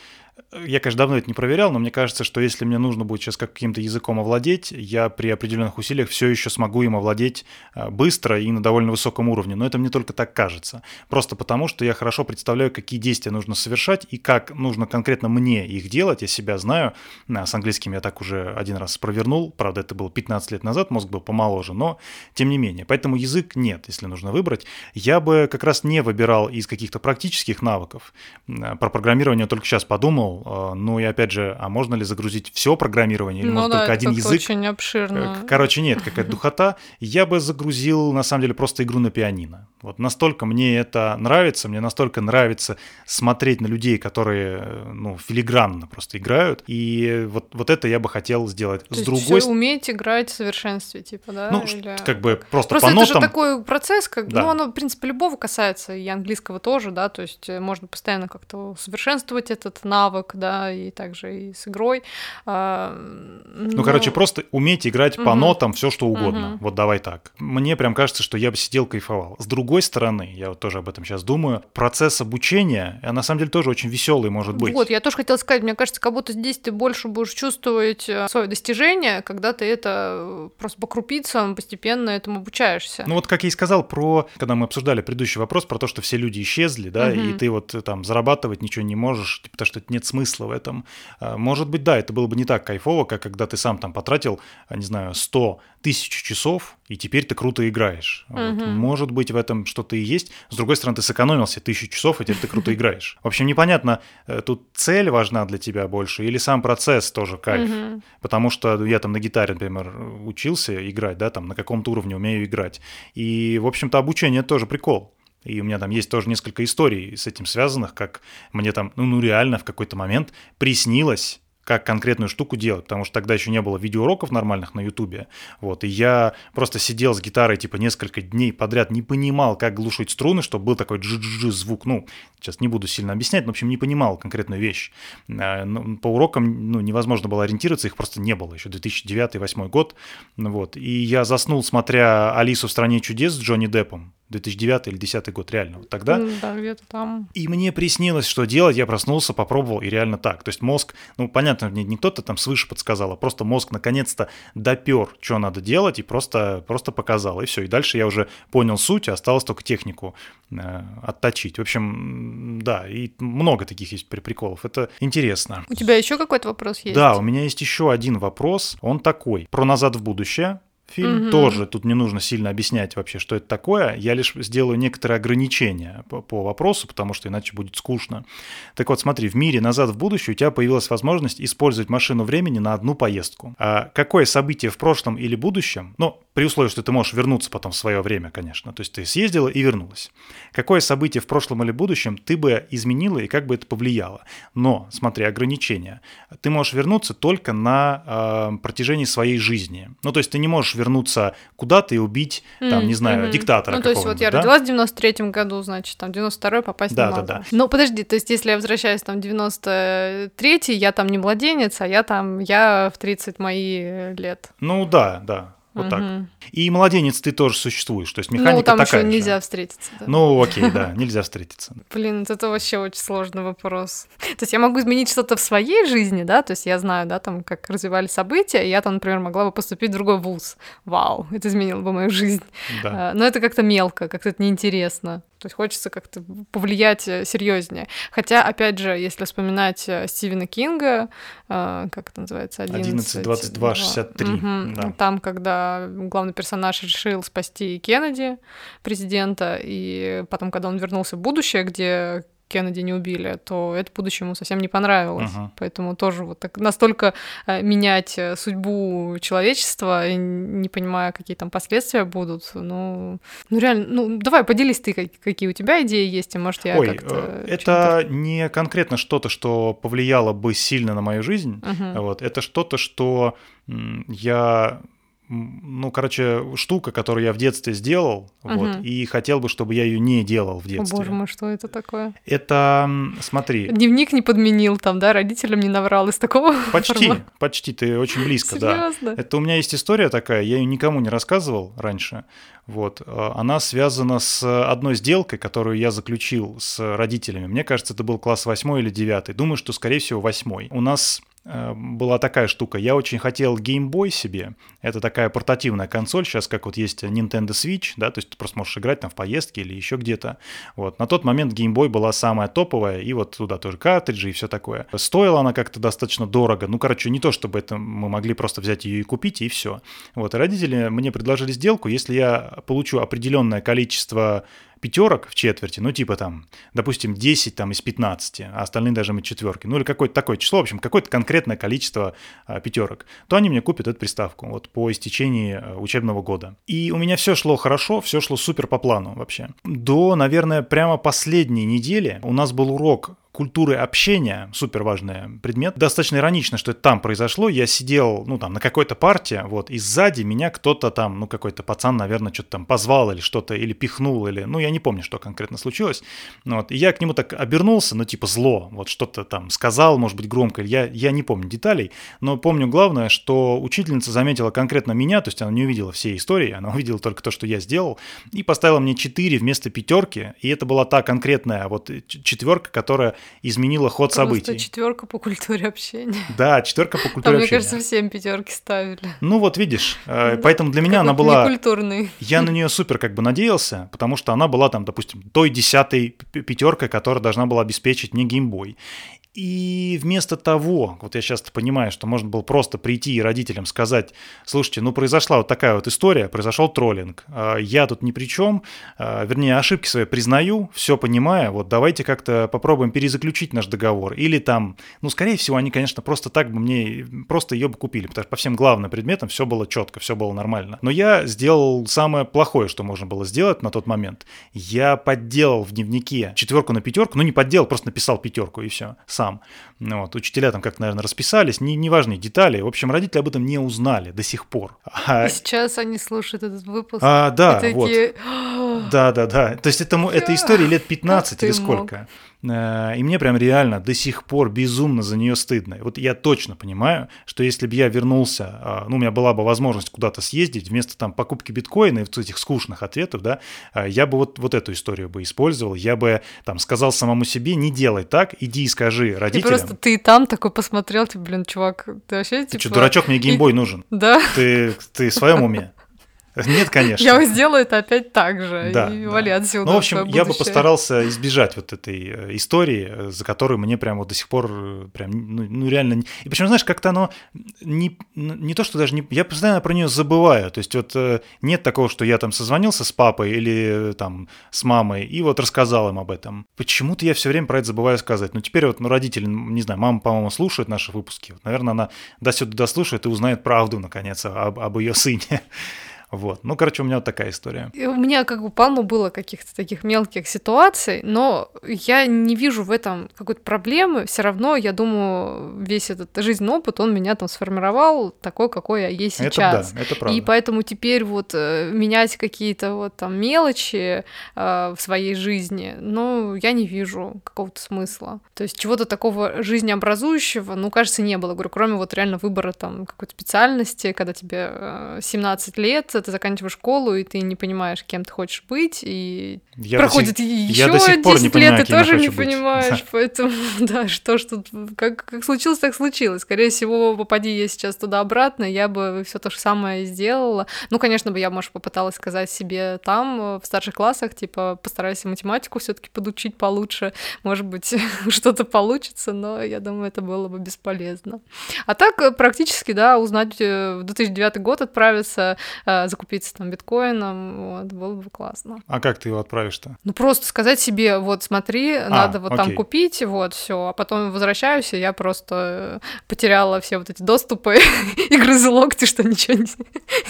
я, конечно, давно это не проверял, но мне кажется, что если мне нужно будет сейчас каким-то языком овладеть, я при определенных усилиях все еще смогу им овладеть э, быстро и на довольно высоком уровне. Но это мне только так кажется. Просто потому, что я хорошо представляю, какие действия нужно совершать и как нужно конкретно мне их делать. Я себя знаю. Э, с английским я так уже один раз провернул. Правда, это было 15 лет назад, мозг был помоложе, но тем не менее. Поэтому язык нет, если нужно выбрать. Я бы как раз не выбирал из каких-то практических навыков. Э, про программирование только сейчас подумал, подумал, э, ну и опять же, а можно ли загрузить все программирование или ну, может да, только один это язык? очень обширно. Э, Короче, нет, какая-то духота. Я бы загрузил, на самом деле, просто игру на пианино. Вот настолько мне это нравится, мне настолько нравится смотреть на людей, которые, э, ну, филигранно просто играют. И вот, вот это я бы хотел сделать. То С другой стороны, уметь играть в совершенстве, типа, да? ну, Или- как бы просто, Просто по это нотам. же такой процесс, как, Да. ну, оно, в принципе, любого касается, и английского тоже, да, то есть можно постоянно как-то совершенствовать этот навык, да, и также и с игрой. А, Ну, короче, просто уметь играть по Мгм. нотам все, что угодно. Мгм. Вот давай так. Мне прям кажется, что я бы сидел, кайфовал. С другой стороны, я вот тоже об этом сейчас думаю, процесс обучения, а на самом деле тоже очень веселый может быть. Вот, я тоже хотела сказать, мне кажется, как будто здесь ты больше будешь чувствовать э, свое достижение, когда ты это э, просто по крупицам постепенно этому обучаешься. Ну вот как я и сказал про, когда мы обсуждали предыдущий вопрос про то, что все люди исчезли, да, и Мгм. ты вот э, там зарабатывать ничего не можешь, типа, потому что нет смысла в этом. А, Может быть, да, это было бы не так кайфово, как когда ты сам там потратил, а, не знаю, 100 тысяч часов, и теперь ты круто играешь. Вот. Мгм. Может быть, в этом что-то и есть. С другой стороны, ты сэкономился тысячу часов, и теперь ты круто играешь. В общем, непонятно, э, тут цель важна для тебя больше, или сам процесс тоже кайф. Мгм. Потому что я там на гитаре, например, учился играть, да, там на каком-то уровне умею играть. И, в общем-то, обучение тоже прикол. И у меня там есть тоже несколько историй с этим связанных, как мне там, ну, ну реально в какой-то момент приснилось, как конкретную штуку делать, потому что тогда еще не было видеоуроков нормальных на Ютубе, вот, и я просто сидел с гитарой, типа, несколько дней подряд, не понимал, как глушить струны, чтобы был такой джи звук, ну, сейчас не буду сильно объяснять, но, в общем, не понимал конкретную вещь. А, ну, По урокам, ну, невозможно было ориентироваться, их просто не было, еще 2009-2008 год, вот, и я заснул, смотря «Алису в стране чудес» с Джонни Деппом, 2009 или 2010 год, реально, вот тогда, Да, где-то там. и мне приснилось, что делать, я проснулся, попробовал, и реально так. То есть мозг, ну, понятно, мне не кто-то там свыше подсказал, а просто мозг наконец-то допер, что надо делать, и просто, просто показал, и все. И дальше я уже понял суть, осталось только технику э, отточить. В общем, да, и много таких есть при- приколов. Это интересно. У тебя еще какой-то вопрос есть? Да, у меня есть еще один вопрос. Он такой. Про «Назад в будущее». Фильм Мгм. тоже, тут не нужно сильно объяснять вообще, что это такое. Я лишь сделаю некоторые ограничения по, по вопросу, потому что иначе будет скучно. Так вот, смотри, в мире «Назад в будущее» у тебя появилась возможность использовать машину времени на одну поездку. А какое событие в прошлом или будущем, ну, при условии, что ты можешь вернуться потом в свое время, конечно, то есть ты съездила и вернулась. Какое событие в прошлом или будущем ты бы изменила и как бы это повлияло? Но, смотри, ограничения. Ты можешь вернуться только на э, протяжении своей жизни. Ну, то есть ты не можешь вернуться куда-то и убить, там, М, не знаю, мгм. диктатора Ну, то есть вот я да? родилась в 93-м году, значит, там 92-й попасть Да, не да, могу. да. Ну, подожди, то есть если я возвращаюсь там в 93-й, я там не младенец, а я там, я в 30 мои лет. Ну, да, да, вот так. Мгм. И младенец ты тоже существуешь, то есть механика Ну, там такая еще же. нельзя встретиться. да. Ну, окей, да, нельзя встретиться. Блин, это вообще очень сложный вопрос. То есть я могу изменить что-то в своей жизни, да, то есть я знаю, да, там, как развивались события, и я там, например, могла бы поступить в другой вуз. Вау, это изменило бы мою жизнь. Да. А, Но это как-то мелко, как-то это неинтересно. То есть хочется как-то повлиять серьезнее. Хотя, опять же, если вспоминать э, Стивена Кинга, э, как это называется? 11, 22, 63, Мгм. да. Там, когда главный персонаж решил спасти Кеннеди, президента, и потом, когда он вернулся в будущее, где Кеннеди не убили, то это будущее ему совсем не понравилось. Мгм. Поэтому тоже вот так настолько э, менять э, судьбу человечества, и не понимая, какие там последствия будут. Ну, ну реально, ну давай поделись ты, как- какие у тебя идеи есть, и может я Ой, как-то... э, это не конкретно что-то, что повлияло бы сильно на мою жизнь. Мгм. Вот, это что-то, что я, ну, короче, штука, которую я в детстве сделал, вот, Мгм. и хотел бы, чтобы я ее не делал в О детстве. боже мой, что это такое? Это, смотри, Дневник не подменил там, да, родителям не наврал из такого почти, формата? почти, ты очень близко, да. Серьезно? Это у меня есть история такая, я ее никому не рассказывал раньше. Вот, э, она связана с одной сделкой, которую я заключил с родителями. Мне кажется, это был класс восьмой или девятый. Думаю, что, скорее всего, восьмой. У нас была такая штука. Я очень хотел Game Boy себе. Это такая портативная консоль, сейчас как вот есть Nintendo Switch, да, то есть ты просто можешь играть там в поездке или еще где-то. Вот. На тот момент Game Boy была самая топовая, и вот туда тоже картриджи и все такое. Стоила она как-то достаточно дорого. Ну, короче, не то, чтобы это мы могли просто взять ее и купить, и все. Вот. И родители мне предложили сделку, если я получу определенное количество пятерок в четверти, ну, типа там, допустим, 10 там из 15, а остальные даже мы четверки, ну, или какое-то такое число, в общем, какое-то конкретное количество а, пятерок, то они мне купят эту приставку вот по истечении а, учебного года. И у меня все шло хорошо, все шло супер по плану вообще. До, наверное, прямо последней недели у нас был урок культуры общения, супер важный предмет. Достаточно иронично, что это там произошло. Я сидел, ну, там, на какой-то партии, вот, и сзади меня кто-то там, ну, какой-то пацан, наверное, что-то там позвал или что-то, или пихнул, или, ну, я не помню, что конкретно случилось. Вот, и я к нему так обернулся, ну, типа зло, вот, что-то там сказал, может быть, громко, я, я не помню деталей, но помню главное, что учительница заметила конкретно меня, то есть она не увидела всей истории, она увидела только то, что я сделал, и поставила мне 4 вместо пятерки, и это была та конкретная вот четверка, которая изменила ход Просто событий. четверка по культуре общения. Да, четверка по культуре мне общения. кажется, всем пятерки ставили. Ну вот видишь, э, поэтому для меня она была... некультурный. Я на нее супер как бы надеялся, потому что она была там, допустим, той десятой пятеркой, которая должна была обеспечить мне геймбой. И вместо того, вот я сейчас понимаю, что можно было просто прийти и родителям сказать, слушайте, ну произошла вот такая вот история, произошел троллинг, а, я тут ни при чем, а, вернее, ошибки свои признаю, все понимаю, вот давайте как-то попробуем перезаключить наш договор. Или там, ну, скорее всего, они, конечно, просто так бы мне, просто ее бы купили, потому что по всем главным предметам все было четко, все было нормально. Но я сделал самое плохое, что можно было сделать на тот момент. Я подделал в дневнике четверку на пятерку, ну, не подделал, просто написал пятерку и все, сам. Ну, вот, учителя там как-то, наверное, расписались, не, неважные детали. В общем, родители об этом не узнали до сих пор. А, И сейчас они слушают этот выпуск. а, да, и вот. такие, Да, да, да. То есть это, это история лет 15 ты или мог? сколько. Э, И мне прям реально до сих пор безумно за нее стыдно. И Вот я точно понимаю, что если бы я вернулся, а, ну, у меня была бы возможность куда-то съездить, вместо там покупки биткоина и вот этих скучных ответов, да, а, я бы вот, вот эту историю бы использовал. Я бы там сказал самому себе, не делай так, иди и скажи и родителям. просто ты там такой посмотрел, типа, блин, чувак, ты вообще, Ты типа... что, дурачок, мне геймбой нужен. Да, Ты, ты в своем уме? Нет, конечно. я сделаю это опять так же, Да, и да. вали отсюда. Ну, в общем, я бы постарался избежать вот этой э, истории, э, за которую мне прям вот до сих пор э, прям, ну, ну, реально... И причем, знаешь, как-то оно не, не то, что даже не... Я постоянно про нее забываю. То есть вот нет такого, что я там созвонился с папой или там с мамой и вот рассказал им об этом. Почему-то я все время про это забываю сказать. Ну, теперь вот ну, родители, не знаю, мама, по-моему, слушает наши выпуски. Вот, наверное, она до сюда дослушает и узнает правду, наконец, об, об ее сыне. Вот. Ну, короче, у меня вот такая история. И У меня как бы полно было каких-то таких мелких ситуаций, но я не вижу в этом какой-то проблемы. Все равно, я думаю, весь этот жизненный опыт, он меня там сформировал такой, какой я есть Это сейчас. да, это правда. И поэтому теперь вот э, менять какие-то вот там мелочи э, в своей жизни, ну, я не вижу какого-то смысла. То есть чего-то такого жизнеобразующего, ну, кажется, не было. Говорю, кроме вот реально выбора там какой-то специальности, когда тебе э, 17 лет, ты заканчиваешь школу, и ты не понимаешь, кем ты хочешь быть, и Я проходит сих- еще я до сих пор не 10 понимаю, лет, ты я тоже не быть. понимаешь, Да. поэтому, да, что ж тут, как, как случилось, так случилось. Скорее всего, попади я сейчас туда-обратно, я бы все то же самое сделала. Ну, конечно бы я, может, попыталась сказать себе там, э, в старших классах, типа, постарайся математику все таки подучить получше, может быть, что-то получится, но я думаю, это было бы бесполезно. А так, э, практически, да, узнать э, в 2009 год отправиться, закупиться там биткоином, вот, было бы классно. А как ты его отправишь-то? Ну, просто сказать себе, вот, смотри, надо вот там А, окей. купить, вот, все, а потом возвращаюсь, и я просто э, потеряла все вот эти доступы и грызу локти, что ничего не,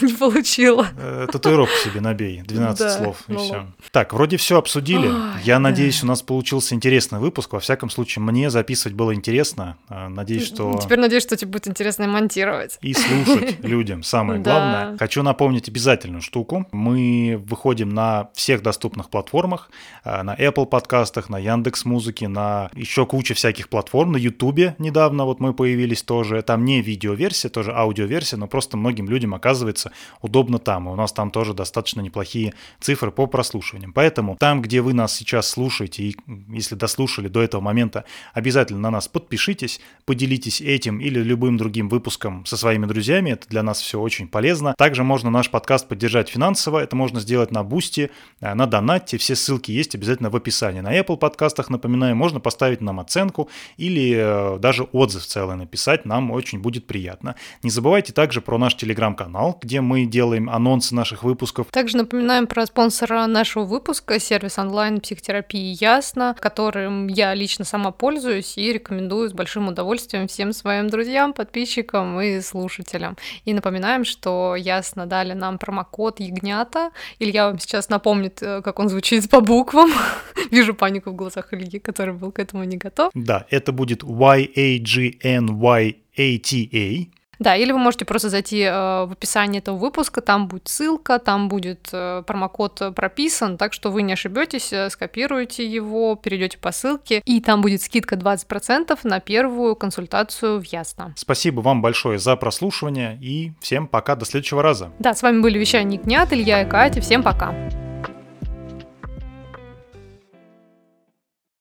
не получила. Э, Татуировку себе набей, 12 Да, слов, и ну все. Так, вроде все обсудили. Ой, Я да. надеюсь, у нас получился интересный выпуск. Во всяком случае, мне записывать было интересно. Э, Надеюсь, что... Теперь надеюсь, что тебе будет интересно монтировать. И слушать людям, самое главное. Хочу напомнить запомнить обязательную штуку. Мы выходим на всех доступных платформах, э, на Apple подкастах, на Яндекс Музыке, на еще куча всяких платформ, на Ютубе недавно вот мы появились тоже. Там не видеоверсия, тоже аудиоверсия, но просто многим людям оказывается удобно там. И у нас там тоже достаточно неплохие цифры по прослушиваниям. Поэтому там, где вы нас сейчас слушаете, и если дослушали до этого момента, обязательно на нас подпишитесь, поделитесь этим или любым другим выпуском со своими друзьями. Это для нас все очень полезно. Также можно наш подкаст поддержать финансово. Это можно сделать на Бусти, э, на Донате. Все ссылки есть обязательно в описании. На Apple подкастах, напоминаю, можно поставить нам оценку или э, даже отзыв целый написать. Нам очень будет приятно. Не забывайте также про наш телеграм-канал, где мы делаем анонсы наших выпусков. Также напоминаем про спонсора нашего выпуска, сервис онлайн-психотерапии «Ясно», которым я лично сама пользуюсь и рекомендую с большим удовольствием всем своим друзьям, подписчикам и слушателям. И напоминаем, что Ясно дали нам промокод «Ягнята». Илья вам сейчас напомнит, э, как он звучит по буквам. Вижу панику в глазах Ильи, который был к этому не готов. Да, это будет Y-A-G-N-Y-A-T-A. Да, или вы можете просто зайти э, в описание этого выпуска, там будет ссылка, там будет э, промокод прописан, так что вы не ошибетесь, э, скопируете его, перейдете по ссылке, и там будет скидка 20% на первую консультацию в Ясно. Спасибо вам большое за прослушивание, и всем пока, до следующего раза. Да, с вами были вещания Гнят, Илья и Катя, всем пока.